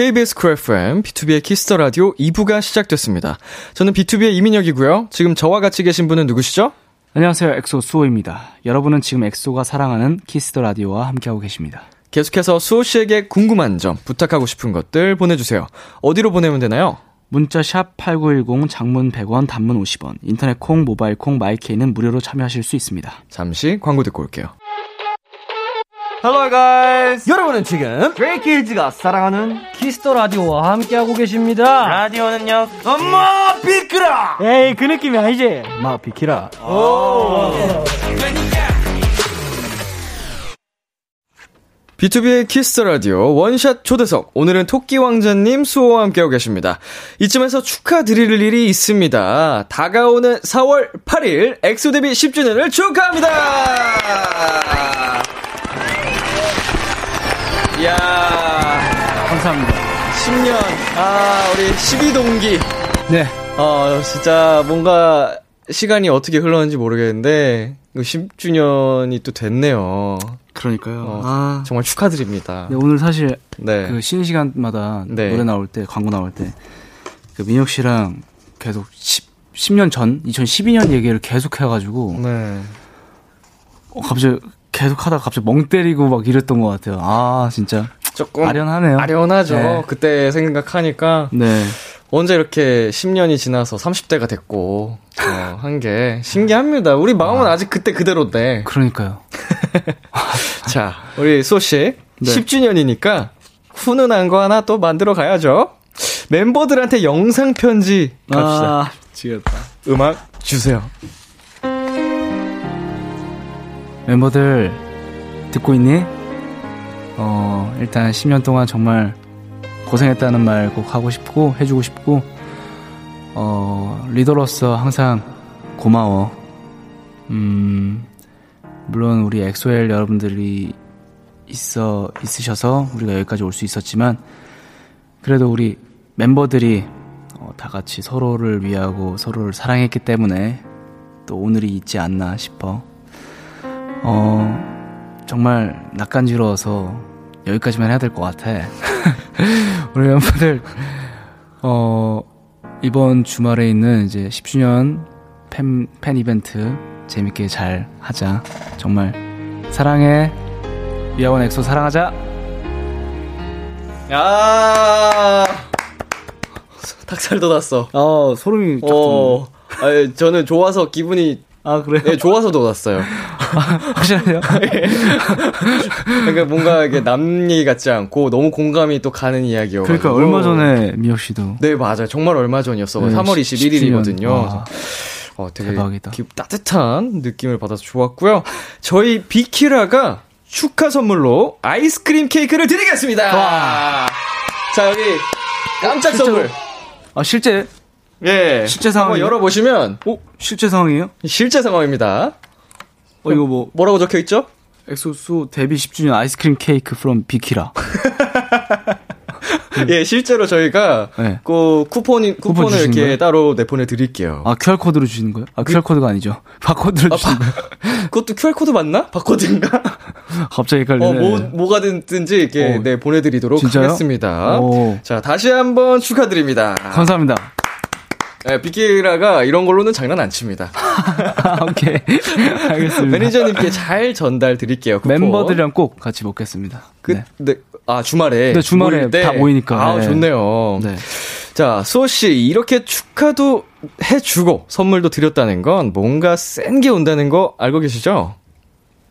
KBS 쿨 FM, B2B의 키스터 라디오 2부가 시작됐습니다. 저는 BTOB의 이민혁이고요. 지금 저와 같이 계신 분은 누구시죠? 안녕하세요. 엑소 수호입니다. 여러분은 지금 EXO가 사랑하는 Kiss the Radio와 함께하고 계십니다. 계속해서 수호 씨에게 궁금한 점, 부탁하고 싶은 것들 보내주세요. 어디로 보내면 되나요? 문자 샵 8910 장문 100원 단문 50원 인터넷 콩 모바일 콩 마이케이는 무료로 참여하실 수 있습니다. 잠시 광고 듣고 올게요. Hello guys. 여러분은 지금 브레이키즈가 사랑하는 키스터 라디오와 함께하고 계십니다. 라디오는요. 엄마 비키라. 에이 그 느낌이 아니지. 마 비키라. B2B의 키스터 라디오 원샷 초대석. 오늘은 토끼 왕자님 수호와 함께하고 계십니다. 이쯤에서 축하드릴 일이 있습니다. 다가오는 4월 8일 엑소 데뷔 10주년을 축하합니다. 이야, 감사합니다. 10년. 아, 우리 12동기. 네. 어, 진짜 뭔가 시간이 어떻게 흘렀는지 모르겠는데 10주년이 또 됐네요. 그러니까요. 어, 아. 정말 축하드립니다. 네, 오늘 사실 네. 그 쉬는 시간마다 네. 노래 나올 때 광고 나올 때 그 민혁 씨랑 계속 10, 10년 전 2012년 얘기를 계속 해가지고 네. 어, 갑자기 계속 하다가 갑자기 멍 때리고 막 이랬던 것 같아요. 아 진짜 조금 아련하네요. 아련하죠. 네. 그때 생각하니까 네. 언제 이렇게 10년이 지나서 30대가 됐고 어, 한게 신기합니다. 우리 마음은 아. 직 그때 그대로인데. 그러니까요. 자, 우리 수호 씨 네. 10주년이니까 훈훈한 거 하나 또 만들어 가야죠. 멤버들한테 영상 편지 갑시다. 아, 지겠다. 음악 주세요. 멤버들 듣고 있니? 어, 일단 10년 동안 정말 고생했다는 말 꼭 하고 싶고 해주고 싶고 어, 리더로서 항상 고마워. 음, 물론 우리 엑소엘 여러분들이 있어 있으셔서 우리가 여기까지 올 수 있었지만 그래도 우리 멤버들이 어, 다 같이 서로를 위하고 서로를 사랑했기 때문에 또 오늘이 있지 않나 싶어. 어, 정말 낯간지러워서 여기까지만 해야 될 것 같아. 우리 멤버들, 어, 이번 주말에 있는 이제 10주년 팬, 팬 이벤트 재밌게 잘 하자. 정말 사랑해. We are one EXO 사랑하자. 야 닭살 돋았어. 어, 소름이 쫙 어, 아, 저는 좋아서 기분이 아, 그래요? 네, 좋아서 돋았어요. 확실하세요? 그러니까 뭔가 이게 남 얘기 같지 않고 너무 공감이 또 가는 이야기여. 그러니까 얼마 전에 민혁 씨도 네 맞아요. 정말 얼마 전이었어. 네, 3월 10 21일이거든요. 와. 어, 되게 대박이다. 기- 따뜻한 느낌을 받아서 좋았고요. 저희 비키라가 축하 선물로 아이스크림 케이크를 드리겠습니다. 와. 자 여기 깜짝 실제로? 선물. 아, 실제, 예. 실제 한번 상황이요? 열어보시면 어, 실제 상황이에요? 실제 상황입니다. 어, 이거 뭐, 뭐라고 적혀 있죠? 엑소수 데뷔 10주년 아이스크림 케이크 from 비키라. 예, 실제로 저희가 네. 그 쿠폰이 쿠폰 쿠폰을 이렇게 거예요? 따로 내 보내 드릴게요. 아, QR코드로 주시는 거예요? 아, QR코드가 아니죠. 바코드로 주시는 거예요? 그것도 QR 코드 맞나? 바코드인가? 갑자기 헷갈리네. 어, 뭐 뭐가 됐든지 이렇게 어. 네 보내 드리도록 진짜요? 하겠습니다. 오. 자, 다시 한번 축하드립니다. 감사합니다. 네, 비키라가 이런 걸로는 장난 안 칩니다. 아, 오케이. 알겠습니다. 매니저님께 잘 전달 드릴게요. 쿠폰. 멤버들이랑 꼭 같이 먹겠습니다. 그, 네. 네. 아 주말에 네, 주말에? 다 모이니까. 아 네. 좋네요. 네. 자 수호 씨 이렇게 축하도 해주고 선물도 드렸다는 건 뭔가 센 게 온다는 거 알고 계시죠?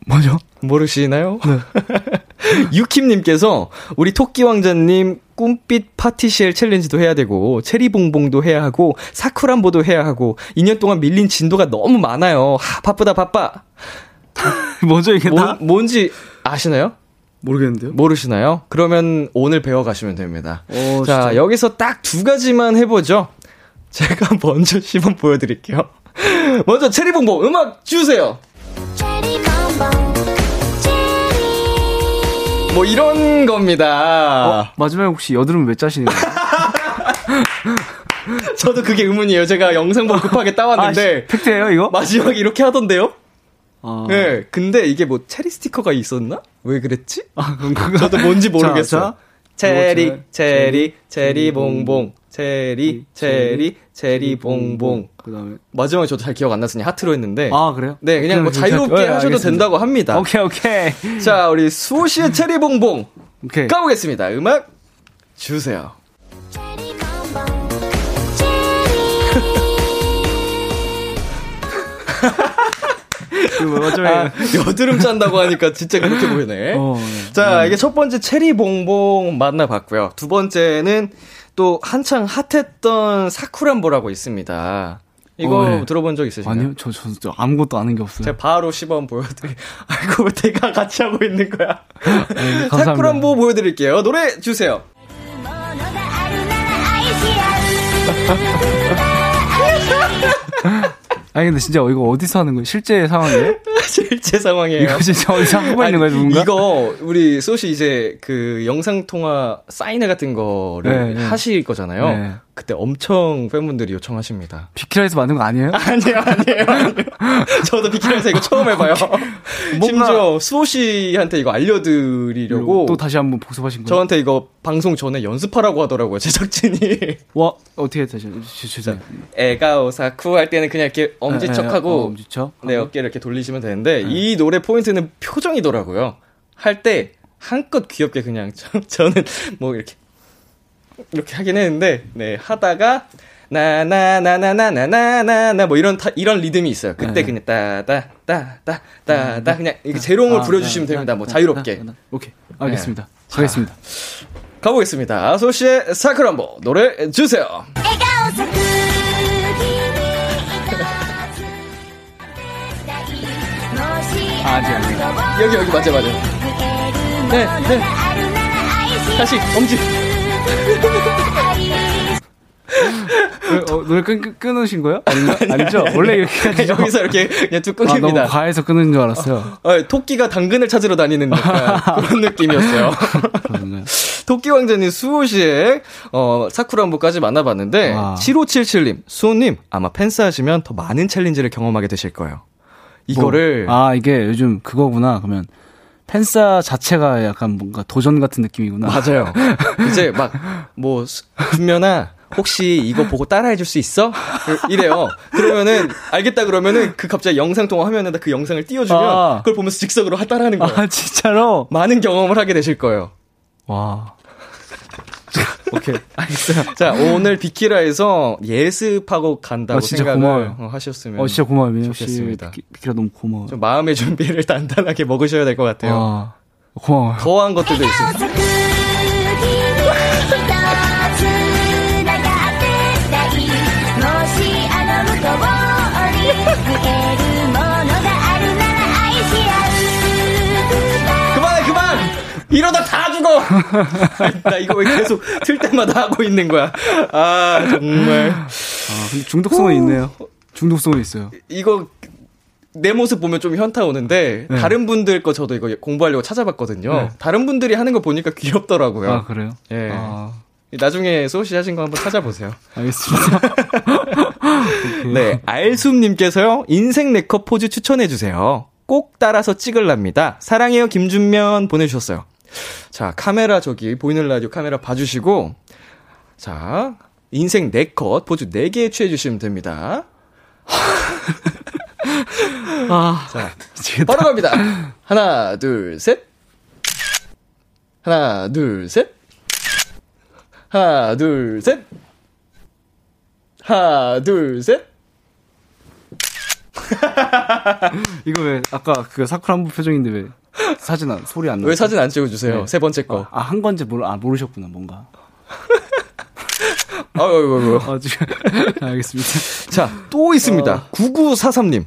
뭐죠? 모르시나요? 네. 유킴님께서 우리 토끼 왕자님 꿈빛 파티쉘 챌린지도 해야 되고 체리봉봉도 해야 하고 사쿠란보도 해야 하고 2년 동안 밀린 진도가 너무 많아요. 하, 바쁘다 바빠. 뭐죠, 이게 뭐, 다? 뭔지 아시나요? 모르겠는데요? 모르시나요? 그러면 오늘 배워가시면 됩니다. 어, 자, 진짜. 여기서 딱 두 가지만 해보죠. 제가 먼저 시범 보여드릴게요. 먼저 체리봉봉 음악 주세요. 뭐 이런 겁니다. 어, 마지막에 혹시 여드름 왜 짜시는 거예요? 저도 그게 의문이에요. 제가 영상 보고 급하게 따왔는데 아, 팩트예요 이거? 마지막에 이렇게 하던데요? 아, 네. 근데 이게 뭐 체리 스티커가 있었나? 왜 그랬지? 아, 저도 뭔지 모르겠어요. 자, 자, 체리, 요거 체리, 체리 봉봉. 체리, 체리, 체리 봉봉. 그다음에 마지막에 저도 잘 기억 안 났으니 하트로 했는데. 아 그래요? 네, 그냥 뭐 자유롭게 네, 하셔도. 된다고 합니다. 오케이 오케이 자, 우리 수호 씨의 체리 봉봉 오케이. 가보겠습니다. 음악 주세요. 체리 bomb 체리 그 어쩌면 아, 여드름 짠다고 하니까 진짜 그렇게 보이네. 어, 네. 자, 이게 첫 번째 체리 봉봉 만나봤고요. 두 번째는 또 한창 핫했던 사쿠란보라고 있습니다. 이거 어, 네. 들어본 적 있으신가요? 아니요 저, 저, 저 아무것도 아는 게 없어요. 제가 바로 시범 보여드리. 아이고 왜 내가 같이 하고 있는 거야? 네. 사쿠란보 보여드릴게요. 노래 주세요. 아니 근데 진짜 이거 어디서 하는 거예요? 실제 상황이에요? 실제 상황이에요. 이거 진짜 어디서 하고 있는 거예요, 누군가? 이거 우리 소시 이제 그 영상 통화 사인회 같은 거를 네, 네. 하실 거잖아요. 네. 네. 그때 엄청 팬분들이 요청하십니다. 비키라에서 만든 거 아니에요? 아니에요, 아니에요. 아니에요. 저도 비키라에서 이거 처음 해봐요. 심지어 수호 씨한테 이거 알려드리려고 또 다시 한번 복습하신 거예요? 저한테 이거 방송 전에 연습하라고 하더라고요, 제작진이. 와 어떻게 다시 죄송. 에가오사쿠 할 때는 그냥 이렇게 엄지척하고 어, 엄지척. 네, 어깨를 이렇게 돌리시면 되는데, 이 노래 포인트는 표정이더라고요. 할 때, 한껏 귀엽게 그냥, 저, 저는 뭐 이렇게, 이렇게 하긴 했는데 네 하다가 나나나나나나나나 뭐 이런 타, 이런 리듬이 있어요. 그때 네. 그냥 따따따따따따 음. 그냥 이렇게 재롱을 아, 부려주시면 네. 됩니다. 뭐 네. 자유롭게. 네. 오케이 알겠습니다. 네. 가겠습니다. 가보겠습니다. 소시의 사크란보 노래 주세요. 아, 아직 아직 여기 여기 맞아 맞아. 네 네. 다시 엄지. 어, 노래 끊, 끊, 끊으신 거예요? 아닌가? 아니죠? 원래 이렇게 하죠. 여기서 이렇게 그냥 뚝 아, 너무 끊깁니다. 과해서 끊는 줄 알았어요. 어, 토끼가 당근을 찾으러 다니는 그런 느낌이었어요. 토끼 왕자님 수호 씨의 어, 사쿠란보까지 만나봤는데 와. 7577님, 수호님 아마 팬스 하시면 더 많은 챌린지를 경험하게 되실 거예요. 이거를 뭐, 아, 이게 요즘 그거구나. 그러면 팬싸 자체가 약간 뭔가 도전 같은 느낌이구나. 맞아요. 이제 막뭐 준면아 혹시 이거 보고 따라해 줄 수 있어? 이래요. 그러면은 알겠다 그러면은 그 갑자기 영상 통화 화면에다 그 영상을 띄워주면 아. 그걸 보면서 즉석으로 하- 따라하는 거예요. 아, 진짜로? 많은 경험을 하게 되실 거예요. 와. 오케이. 알겠어요. 자, 오늘 비키라에서 예습하고 간다고 어, 진짜 생각을 고마워요. 어, 하셨으면 어, 진짜 고마워요. 민혁 씨. 좋겠습니다. 비키, 비키라 너무 고마워요. 좀 마음의 준비를 단단하게 먹으셔야 될 것 같아요. 와. 고마워요. 더한 것들도 있습니다. 나 이거 왜 계속 틀 때마다 하고 있는 거야. 아, 정말. 아, 근데 중독성은 있네요. 중독성은 있어요. 이거 내 모습 보면 좀 현타 오는데 네. 다른 분들 거 저도 이거 공부하려고 찾아봤거든요. 네. 다른 분들이 하는 거 보니까 귀엽더라고요. 아, 그래요? 예. 아, 나중에 소시 하신 거 한번 찾아보세요. 알겠습니다. 네, 알숨님께서요, 인생 네컷 포즈 추천해주세요. 꼭 따라서 찍을랍니다. 사랑해요, 김준면 보내주셨어요. 자, 카메라 저기, 보이는 라디오 카메라 봐주시고, 자, 인생 네컷 포즈 4개 취해주시면 됩니다. 아, 자, 바로 갑니다. 하나, 둘, 셋. 하나, 둘, 셋. 하나, 둘, 셋. 하나, 둘, 셋. 이거 왜, 아까 그 사쿠란부 표정인데 왜 사진 안, 소리 안 나? 왜 사진 안 찍어주세요? 네. 세 번째 거. 아, 한 건지 모르, 아, 모르셨구나, 뭔가. 아유, 아유, 아유. 아, 지금. 알겠습니다. 자, 또 있습니다. 9943님.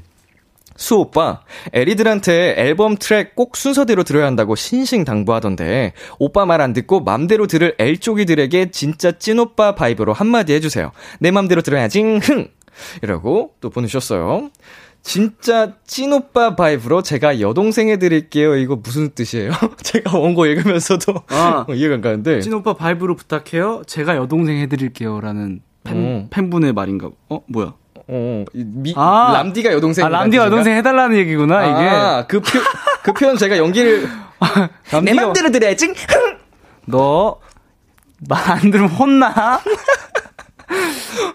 수 오빠, 에리들한테 앨범 트랙 꼭 순서대로 들어야 한다고 신신 당부하던데, 오빠 말 안 듣고 맘대로 들을 엘쪽이들에게 진짜 찐오빠 바이브로 한마디 해주세요. 내 맘대로 들어야지, 흥! 이라고 또 보내주셨어요. 진짜 찐오빠 vibe로 제가 여동생 해드릴게요. 이거 무슨 뜻이에요? 제가 원고 읽으면서도 아. 이해가 안 가는데. 찐오빠 vibe로 부탁해요. 제가 여동생 해드릴게요. 라는 팬, 음. 팬분의 말인가. 어, 뭐야? 어, 이 미, 아. 람디가 여동생. 아, 람디 여동생 해달라는 얘기구나, 이게. 아, 그 표, 그 표현 제가 연기를 내 람디가 맘대로 들어야지. 너 말 안 들으면 혼나?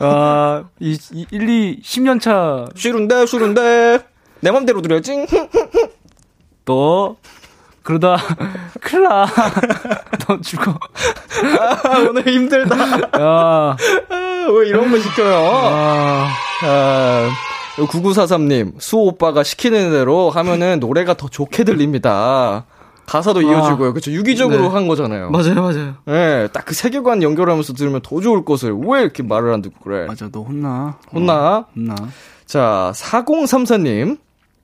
아, 이, 이 1, 2, 10년 차 싫은데, 싫은데. 내 맘대로 들어야지. 또 그러다 큰일 나. 너 죽어. 아, 오늘 힘들다. 야. 왜 이런 거 시켜요? 아. 아, 9943님, 수호 오빠가 시키는 대로 하면은 노래가 더 좋게 들립니다. 가사도 이어지고요. 그쵸. 유기적으로 네. 한 거잖아요. 맞아요, 맞아요. 예, 딱그 세계관 연결하면서 들으면 더 좋을 것을 왜 이렇게 말을 안 듣고 그래? 맞아, 너 혼나. 혼나? 어, 혼나. 자, 4034님.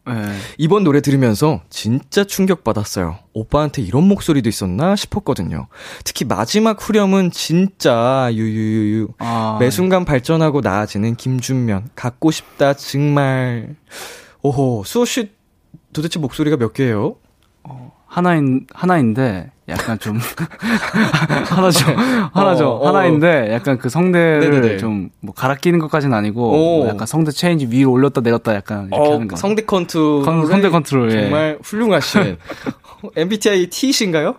네. 이번 노래 들으면서 진짜 충격받았어요. 오빠한테 이런 목소리도 있었나 싶었거든요. 특히 마지막 후렴은 진짜 유유유유. 아, 매 순간 발전하고 나아지는 김준면. 갖고 싶다, 정말. 오호, 수호 씨 도대체 목소리가 몇 개예요? 하나인 하나인데 약간 좀 하나죠 하나죠 어, 어. 하나인데 약간 그 성대를. 좀 뭐 갈아 끼는 것까지는 아니고 오. 뭐 약간 성대 체인지 위로 올렸다 내렸다 약간 이렇게 어, 하는 거 성대 컨트롤. 컨- 성대 컨트롤, 예. 정말 훌륭하신. MBTI T신가요?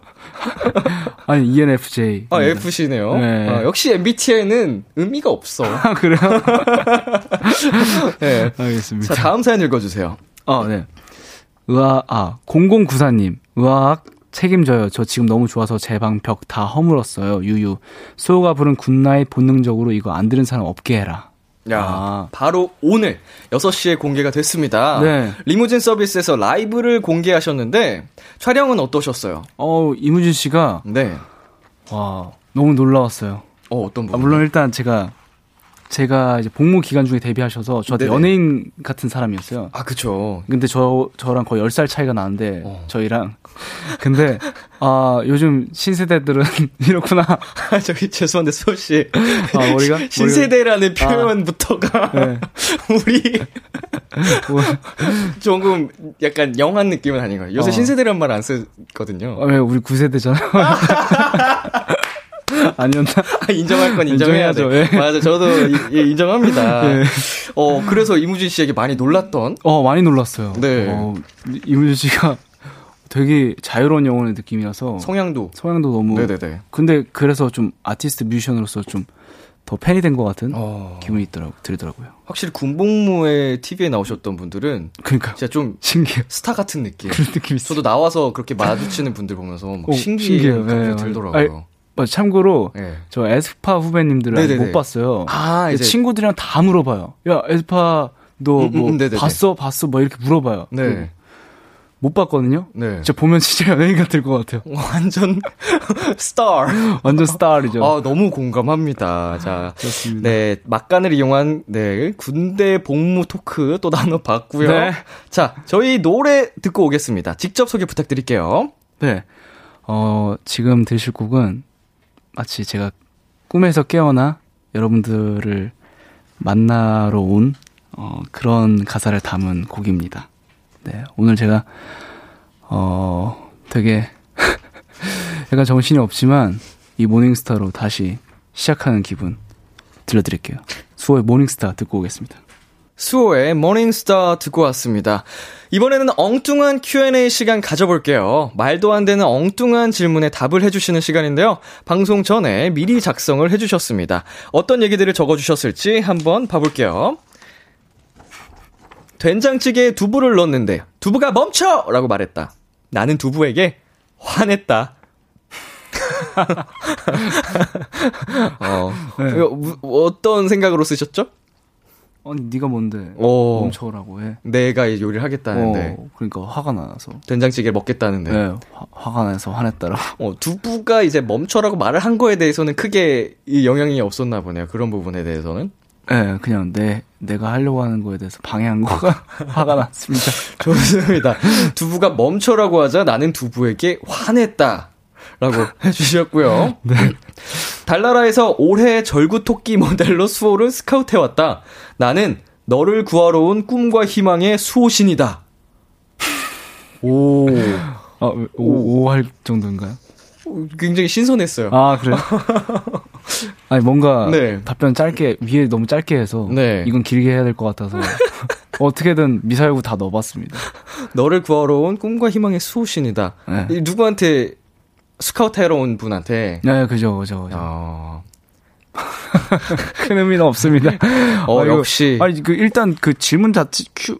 아니 ENFJ 아, F시네요. 네. 아, 역시 MBTI는 의미가 없어. 아, 그래요 네. 알겠습니다 자, 다음 사연 읽어주세요. 어, 네. 으악, 아, 0094님. 으악 책임져요. 저 지금 너무 좋아서 제 방 벽 다 허물었어요. 유유. 수호가 부른 Good night 본능적으로 이거 안 들은 사람 없게 해라. 야, 아. 바로 오늘 6시에 공개가 됐습니다. 네. 리무진 서비스에서 라이브를 공개하셨는데 촬영은 어떠셨어요? 어, 이무진 씨가, 네. 와, 너무 놀라웠어요. 어, 어떤 아, 부분? 물론 일단 제가, 제가 이제 복무 기간 중에 데뷔하셔서 저한테 네네. 연예인 같은 사람이었어요. 아, 그쵸. 근데 저, 저랑 거의 10살 차이가 나는데, 어. 저희랑. 근데, 아, 요즘 신세대들은 이렇구나. 아, 저기 죄송한데 수호씨. 아, 머리가? 아. 신세대라는 표현부터가 네. 우리 뭐, 조금 약간 영한 느낌은 아닌 거예요. 요새 어. 신세대란 말 안 쓰거든요. 아, 왜 우리 9세대잖아요. 아니었나? 아, 인정할 건 인정해야 돼. 인정해야죠, 예. 맞아, 저도 이- 예, 인정합니다. 예. 어, 그래서 이무진 씨에게 많이 놀랐던 어, 많이 놀랐어요. 네. 어, 이문주 씨가 되게 자유로운 영혼의 느낌이라서 성향도. 성향도 너무. 네네네. 근데 그래서 좀 아티스트 뮤지션으로서 좀 더 팬이 된 것 같은 어, 기분이 있더라고, 들더라고요. 확실히 군복무에 TV에 나오셨던 분들은 그러니까 진짜 좀 신기해요. 스타 같은 느낌. 그런 느낌이 있어요. 저도 나와서 그렇게 마주치는 분들 보면서 막 어, 신기해 신기해요. 네, 들더라고요. 어, 참고로 네. 저 에스파 후배님들을 아직 네네네. 못 봤어요. 아, 이제 친구들이랑 다 물어봐요. 야, 에스파 너 음, 음, 뭐 음. 봤어? 봤어? 뭐 이렇게 물어봐요. 네. 못 봤거든요. 네. 진짜 보면 진짜 연예인 같을 것 같아요. 완전 스타. 완전 스타일이죠. 아, 너무 공감합니다. 자, 좋습니다. 네, 막간을 이용한, 네, 군대 복무 토크 또 나눠봤고요. 네. 자, 저희 노래 듣고 오겠습니다. 직접 소개 부탁드릴게요. 네. 어, 지금 들으실 곡은 마치 제가 꿈에서 깨어나 여러분들을 만나러 온 어, 그런 가사를 담은 곡입니다. 네. 오늘 제가 어, 되게 약간 정신이 없지만 이 Morning Star로 다시 시작하는 기분 들려드릴게요. 수호의 Morning Star 듣고 오겠습니다. 수호의 Morning Star 듣고 왔습니다. 이번에는 엉뚱한 Q&A 시간 가져볼게요. 말도 안 되는 엉뚱한 질문에 답을 해주시는 시간인데요. 방송 전에 미리 작성을 해주셨습니다. 어떤 얘기들을 적어주셨을지 한번 봐볼게요. 된장찌개에 두부를 넣었는데 두부가 멈춰! 라고 말했다. 나는 두부에게 화냈다. 어, 무- 어떤 생각으로 쓰셨죠? 아니 네가 뭔데 오. 멈춰라고 해. 내가 이 요리를 하겠다는데 어, 그러니까 화가 나서. 된장찌개를 먹겠다는데 네, 화, 화가 나서 화냈다라고. 어, 두부가 이제 멈춰라고 말을 한 거에 대해서는 크게 이 영향이 없었나 보네요. 그런 부분에 대해서는. 네, 그냥 내 내가 하려고 하는 거에 대해서 방해한 거가 화가 났습니다. 좋습니다. 두부가 멈춰라고 하자 나는 두부에게 화냈다. 라고 해주셨고요. 달나라에서 올해 절구 토끼 모델로 수호를 스카우트해왔다. 나는 너를 구하러 온 꿈과 희망의 수호신이다. 오. 아, 오할 정도인가요? 굉장히 신선했어요. 아 그래. 아니 뭔가 네. 답변 짧게 위에 너무 짧게 해서 네. 이건 길게 해야 될 것 같아서 어떻게든 미사일구 다 넣어봤습니다. 너를 구하러 온 꿈과 희망의 수호신이다. 네. 이 누구한테 스카우트 하러 온 분한테. 네, 그죠, 그죠, 그죠. 어, 큰 의미는 없습니다. 어, 아, 이거- 역시. 아니, 그, 일단 그 질문 자체, 큐,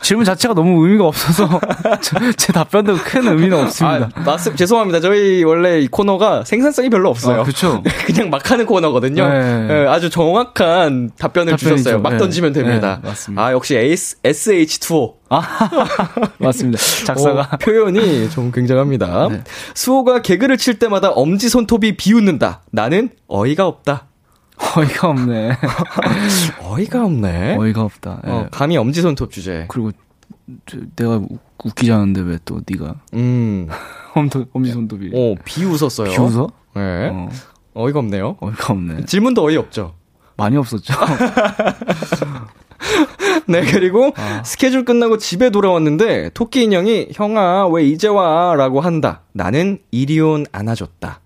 질문 자체가 너무 의미가 없어서, 저- 제 답변도 큰 의미는 없습니다. 아, 말씀, 죄송합니다. 저희 원래 이 코너가 생산성이 별로 없어요. 아, 그쵸. 그냥 막 하는 코너거든요. 네. 예, 아주 정확한 답변을 답변이죠. 주셨어요. 막 네. 던지면 됩니다. 네, 맞습니다. 아, 역시 에이스, SH2O. 맞습니다. 작사가. 어, 표현이 좀 굉장합니다. 네. 수호가 개그를 칠 때마다 엄지 손톱이 비웃는다. 나는 어이가 없다. 어이가 없네. 어이가 없네. 어이가 없다. 예. 어, 감히 엄지 손톱 주제. 그리고, 저, 내가 우- 웃기지 않은데 왜 또 네가 음, 엄지, 엄지손톱이. 어, 비웃었어요. 비웃어? 네. 어, 어이가 없네요. 어이가 없네. 질문도 어이 없죠. 많이 없었죠. 네, 그리고 아. 스케줄 끝나고 집에 돌아왔는데 토끼 인형이 형아 왜 이제 와? 라고 한다. 나는 이리온 안아줬다.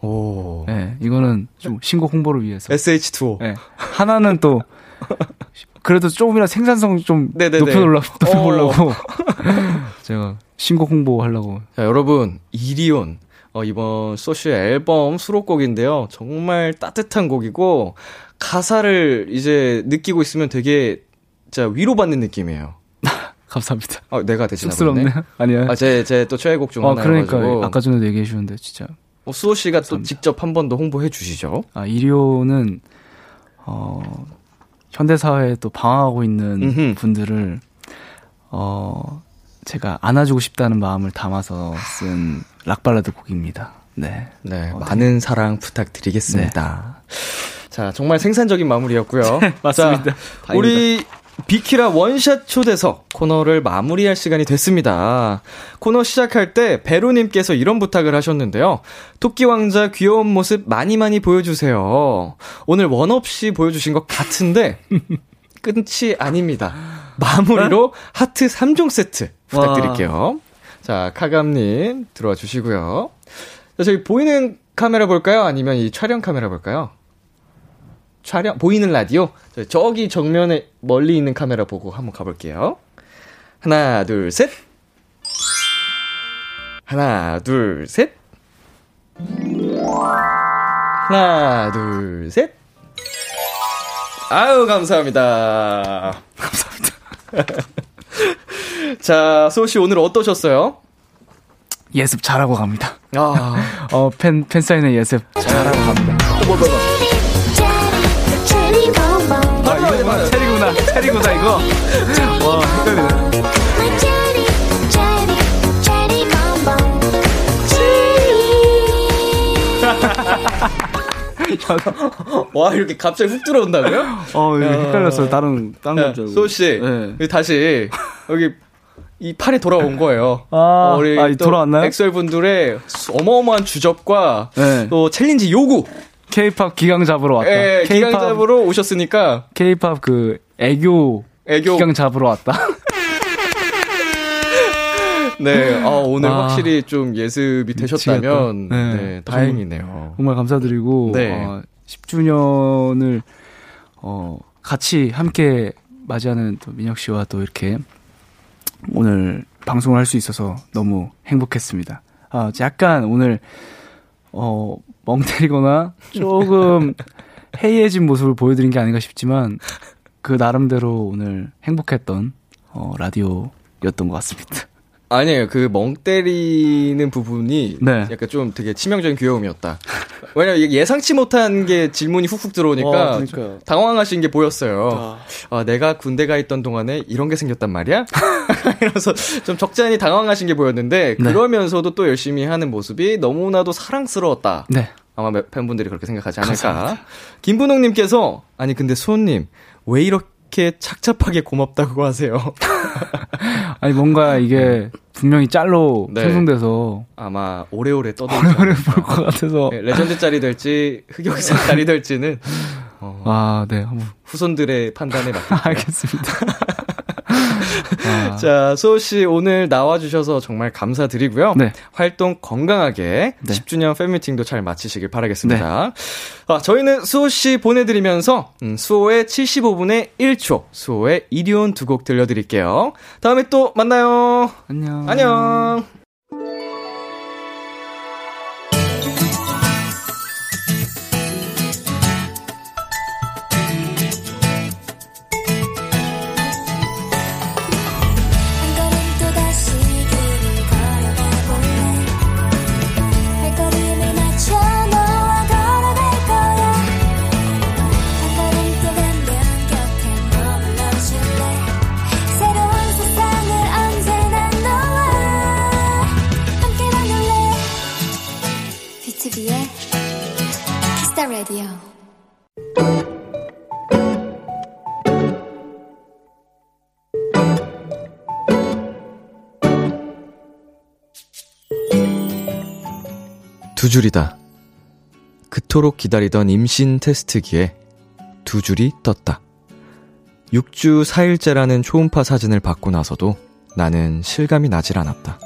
오. 네, 이거는 좀 신곡 홍보를 위해서. SH2O. 네. 하나는 또 그래도 조금이라 생산성 좀 네네네. 높여보려고 어. 높여보려고 제가 신곡 홍보하려고 자, 여러분, 이리온. 어, 이번 소시 앨범 수록곡인데요. 정말 따뜻한 곡이고, 가사를 이제 느끼고 있으면 되게, 진짜 위로받는 느낌이에요. 감사합니다. 아, 내가 대신하고 쑥스럽네요. 아니야. 아, 제, 제 또 최애곡 중 어, 하나여가지고. 그러니까 아까 전에도 얘기해 주셨는데 진짜 어, 수호 씨가 또 감사합니다. 직접 한 번 더 홍보해 주시죠. 아 이리온은 어 현대 사회에 또 방황하고 있는 음흠. 분들을 어 제가 안아주고 싶다는 마음을 담아서 쓴 락발라드 곡입니다. 네. 네, 어, 많은 사랑 부탁드리겠습니다. 자, 정말 생산적인 마무리였고요. 맞습니다. 자, 우리 비키라 원샷 초대석 코너를 마무리할 시간이 됐습니다. 코너 시작할 때 베로님께서 이런 부탁을 하셨는데요. 토끼 왕자 귀여운 모습 많이 많이 보여주세요. 오늘 원 없이 보여주신 것 같은데 끝이 아닙니다. 마무리로 하트 3종 세트 부탁드릴게요. 자, 카감님 들어와 주시고요. 자, 저희 보이는 카메라 볼까요? 아니면 이 촬영 카메라 볼까요? 촬영, 보이는 라디오? 저- 저기 정면에 멀리 있는 카메라 보고 한번 가볼게요. 하나, 둘, 셋. 하나, 둘, 셋. 하나, 둘, 셋. 아유, 감사합니다. 감사합니다. 자, 소씨 오늘 어떠셨어요? 예습 잘하고 갑니다. 아, 어, 팬, 팬 사인회 예습 잘하고 갑니다. 체리 체리구나. 이거. 와, 헷갈리네. 와, 이렇게 갑자기 훅 들어온다고요? 어, 야. 헷갈렸어요. 다른, 다른 알고. 소씨, 네. 다시, 여기, 이 판에 돌아온 거예요. 아, 어, 우리 아, 또 돌아왔나요? 엑셀 분들의 수- 어마어마한 주접과 네. 또 챌린지 요구, 케이팝 기강 잡으러 왔다. 예, 기강 잡으러 오셨으니까, 케이팝 그, 애교, 애교, 기강 잡으러 왔다. 네, 아, 오늘 아, 확실히 좀 예습이 되셨다면. 네. 네, 다행이네요. 정말 감사드리고, 네. 어, 10주년을, 어, 같이 함께 맞이하는 또 민혁 씨와 또 이렇게 오늘 방송을 할 수 있어서 너무 행복했습니다. 아, 약간 오늘, 어, 멍 때리거나 조금 해이해진 모습을 보여드린 게 아닌가 싶지만 그 나름대로 오늘 행복했던, 어, 라디오였던 것 같습니다. 아니에요. 그 멍 때리는 부분이 네. 약간 좀 되게 치명적인 귀여움이었다. 왜냐면 예상치 못한 게 질문이 훅훅 들어오니까 어, 그러니까요. 당황하신 게 보였어요. 아, 내가 군대 가 있던 동안에 이런 게 생겼단 말이야? 이러면서 좀 적잖이 당황하신 게 보였는데 네. 그러면서도 또 열심히 하는 모습이 너무나도 사랑스러웠다. 네. 아마 몇- 팬분들이 그렇게 생각하지 않을까. 김분홍님께서 아니 근데 수호님 왜 이렇게 착잡하게 고맙다고 하세요? 아니, 뭔가 이게 분명히 짤로 네. 생성돼서 아마 오래오래 떠들 오래 볼것 같아서. 네, 레전드 짤이 될지 흑역사 짤이 될지는 어, 아, 네. 한번 후손들의 판단에 맡길게요. 알겠습니다. 아, 자, 수호 씨 오늘 나와 주셔서 정말 감사드리고요. 네. 활동 건강하게 네. 10주년 팬미팅도 잘 마치시길 바라겠습니다. 아, 저희는 수호 씨 보내 드리면서 음, 수호의 75분의 1초, 수호의 이리온 두 곡 들려 드릴게요. 다음에 또 만나요. 안녕. 안녕. The Radio. 두 줄이다. 그토록 기다리던 임신 테스트기에 두 줄이 떴다. 6주 4일째라는 초음파 사진을 받고 나서도 나는 실감이 나질 않았다.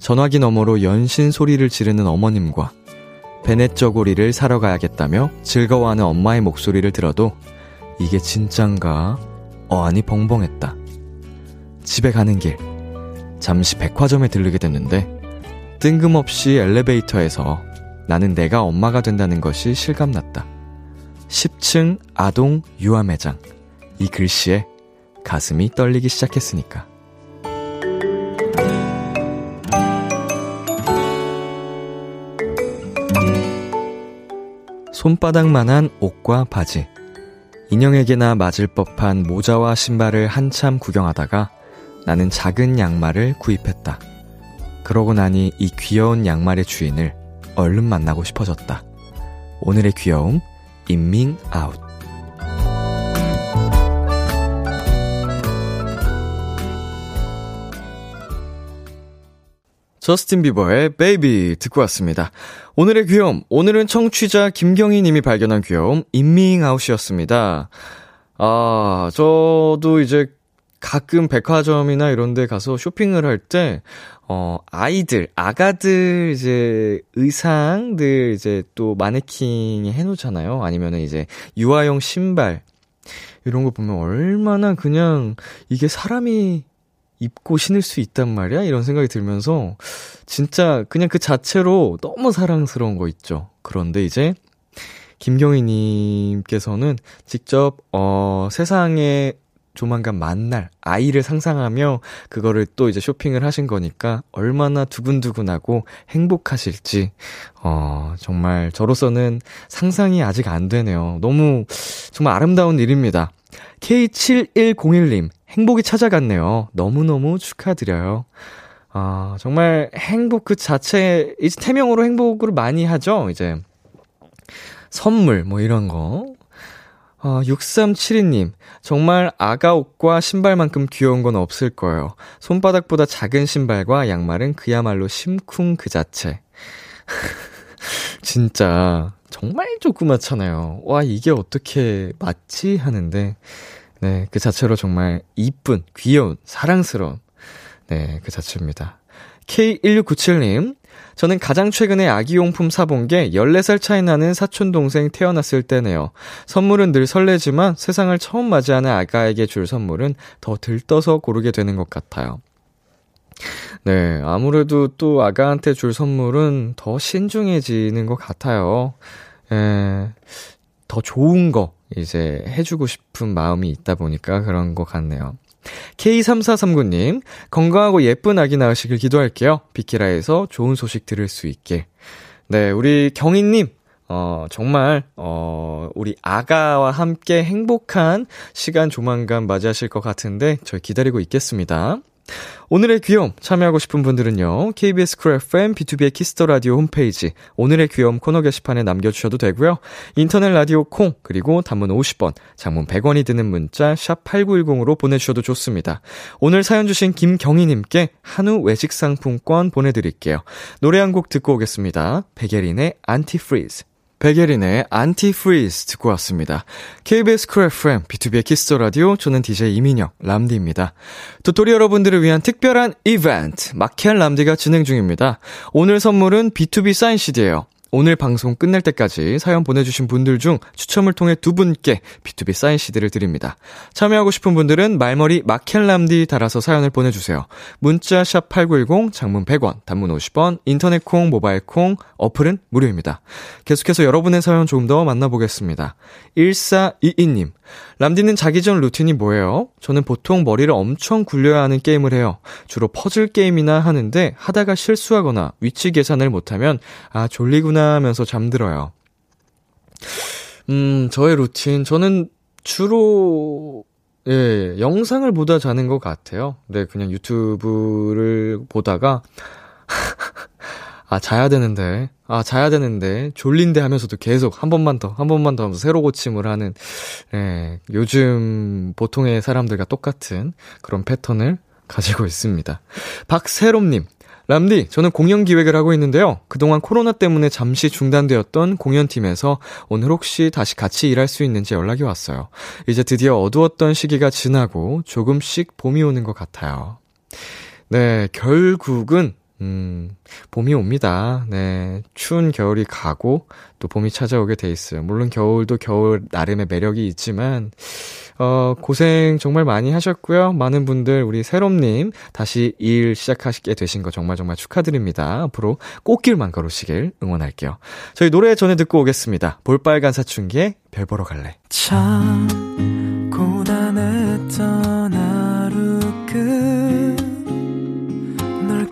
전화기 너머로 연신 소리를 지르는 어머님과 베넷 저고리를 사러 가야겠다며 즐거워하는 엄마의 목소리를 들어도 이게 진짠가 어안이 벙벙했다. 집에 가는 길 잠시 백화점에 들르게 됐는데 뜬금없이 엘리베이터에서 나는 내가 엄마가 된다는 것이 실감났다. 10층 아동 유아 매장. 이 글씨에 가슴이 떨리기 시작했으니까. 손바닥만한 옷과 바지. 인형에게나 맞을 법한 모자와 신발을 한참 구경하다가 나는 작은 양말을 구입했다. 그러고 나니 이 귀여운 양말의 주인을 얼른 만나고 싶어졌다. 오늘의 귀여움, 임밍아웃. 저스틴 비버의 Baby 듣고 왔습니다. 오늘의 귀여움, 오늘은 청취자 김경희 님이 발견한 귀여움, 임밍아웃이었습니다. 아, 저도 이제 가끔 백화점이나 이런 데 가서 쇼핑을 할 때, 어, 아이들, 아가들 이제 의상들 이제 또 마네킹에 해놓잖아요. 아니면은 이제 유아용 신발. 이런 거 보면 얼마나 그냥 이게 사람이 입고 신을 수 있단 말이야? 이런 생각이 들면서 진짜 그냥 그 자체로 너무 사랑스러운 거 있죠. 그런데 이제 김경희 님께서는 직접, 어, 세상에 조만간 만날 아이를 상상하며 그거를 또 이제 쇼핑을 하신 거니까 얼마나 두근두근하고 행복하실지, 어, 정말 저로서는 상상이 아직 안 되네요. 너무 정말 아름다운 일입니다. K7101님, 행복이 찾아갔네요. 너무너무 축하드려요. 아, 정말 행복 그 자체, 이제 태명으로 행복을 많이 하죠, 이제. 선물, 뭐 이런 거. 어, 6372님, 정말 아가 옷과 신발만큼 귀여운 건 없을 거예요. 손바닥보다 작은 신발과 양말은 그야말로 심쿵 그 자체. 진짜, 정말 조그맣잖아요. 와, 이게 어떻게 맞지? 하는데, 네, 그 자체로 정말 이쁜, 귀여운, 사랑스러운, 네, 그 자체입니다. K1697님, 저는 가장 최근에 아기용품 사본 게 14살 차이 나는 사촌동생 태어났을 때네요. 선물은 늘 설레지만 세상을 처음 맞이하는 아가에게 줄 선물은 더 들떠서 고르게 되는 것 같아요. 네, 아무래도 또 아가한테 줄 선물은 더 신중해지는 것 같아요. 에, 더 좋은 거 이제 해주고 싶은 마음이 있다 보니까 그런 것 같네요. K3439님, 건강하고 예쁜 아기 낳으시길 기도할게요. 비키라에서 좋은 소식 들을 수 있게. 네, 우리 경희님, 어, 정말, 어, 우리 아가와 함께 행복한 시간 조만간 맞이하실 것 같은데, 저희 기다리고 있겠습니다. 오늘의 귀여움 참여하고 싶은 분들은요. KBS Cool FM 비투비의 Kiss the Radio 홈페이지 오늘의 귀여움 코너 게시판에 남겨 주셔도 되고요. 인터넷 라디오 콩 그리고 단문 50원, 장문 100원이 드는 문자 샵 8910으로 보내 주셔도 좋습니다. 오늘 사연 주신 김경희 님께 한우 외식 상품권 보내 드릴게요. 노래 한 곡 듣고 오겠습니다. 백예린의 Antifreeze. 백예린의 Antifreeze 듣고 왔습니다. KBS Cool FM, 비투비의 Kiss the Radio, 저는 DJ 이민혁, 람디입니다. 도토리 여러분들을 위한 특별한 이벤트, 마키안 람디가 진행 중입니다. 오늘 선물은 B2B 사인 CD예요. 오늘 방송 끝날 때까지 사연 보내주신 분들 중 추첨을 통해 두 분께 B2B 사인 CD를 드립니다. 참여하고 싶은 분들은 말머리 마켈람디 달아서 사연을 보내주세요. 문자 샵 8910, 장문 100원, 단문 50원, 인터넷 콩, 모바일 콩, 어플은 무료입니다. 계속해서 여러분의 사연 조금 더 만나보겠습니다. 1422님, 람디는 자기 전 루틴이 뭐예요? 저는 보통 머리를 엄청 굴려야 하는 게임을 해요. 주로 퍼즐 게임이나 하는데 하다가 실수하거나 위치 계산을 못하면 아 졸리구나 하면서 잠들어요. 음, 저의 루틴 저는 주로 예, 영상을 보다 자는 것 같아요. 네, 그냥 유튜브를 보다가 아, 자야 되는데, 아, 자야 되는데, 졸린데 하면서도 계속 한 번만 더, 한 번만 더 하면서 새로 고침을 하는, 예, 요즘 보통의 사람들과 똑같은 그런 패턴을 가지고 있습니다. 박세롬님, 람디, 저는 공연 기획을 하고 있는데요. 그동안 코로나 때문에 잠시 중단되었던 공연팀에서 오늘 혹시 다시 같이 일할 수 있는지 연락이 왔어요. 이제 드디어 어두웠던 시기가 지나고 조금씩 봄이 오는 것 같아요. 네, 결국은 음, 봄이 옵니다. 네. 추운 겨울이 가고 또 봄이 찾아오게 돼 있어요. 물론 겨울도 겨울 나름의 매력이 있지만 어, 고생 정말 많이 하셨고요. 많은 분들 우리 새롬님 다시 일 시작하시게 되신 거 정말 정말 축하드립니다. 앞으로 꽃길만 걸으시길 응원할게요. 저희 노래 전에 듣고 오겠습니다. 볼빨간 사춘기에 별 보러 갈래. 참 고단했던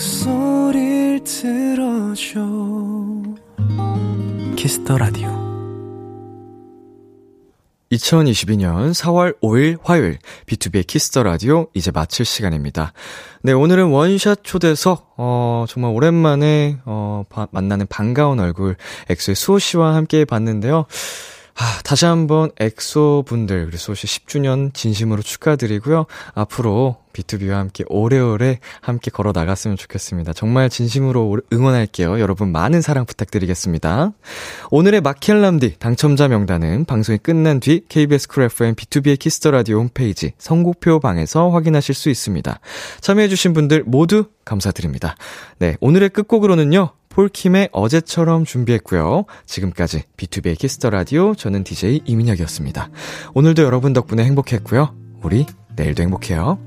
목소리를 들어줘 Kiss the Radio 2022년 4월 5일 화요일 비투비의 Kiss the Radio 이제 마칠 시간입니다. 네, 오늘은 원샷 초대석 어 정말 오랜만에 어 바, 만나는 반가운 얼굴 엑소의 수호 씨와 함께 봤는데요. 아, 다시 한번 엑소 분들, 그리고 수호 씨 10주년 진심으로 축하드리고요. 앞으로 B2B와 함께 오래오래 함께 걸어 나갔으면 좋겠습니다. 정말 진심으로 응원할게요. 여러분 많은 사랑 부탁드리겠습니다. 오늘의 마켈람디 당첨자 명단은 방송이 끝난 뒤 KBS Cool FM 비투비의 Kiss the Radio 홈페이지 선곡표 방에서 확인하실 수 있습니다. 참여해주신 분들 모두 감사드립니다. 네, 오늘의 끝곡으로는요. 폴킴의 어제처럼 준비했고요. 지금까지 비투비의 Kiss the Radio 저는 DJ 이민혁이었습니다. 오늘도 여러분 덕분에 행복했고요. 우리 내일도 행복해요.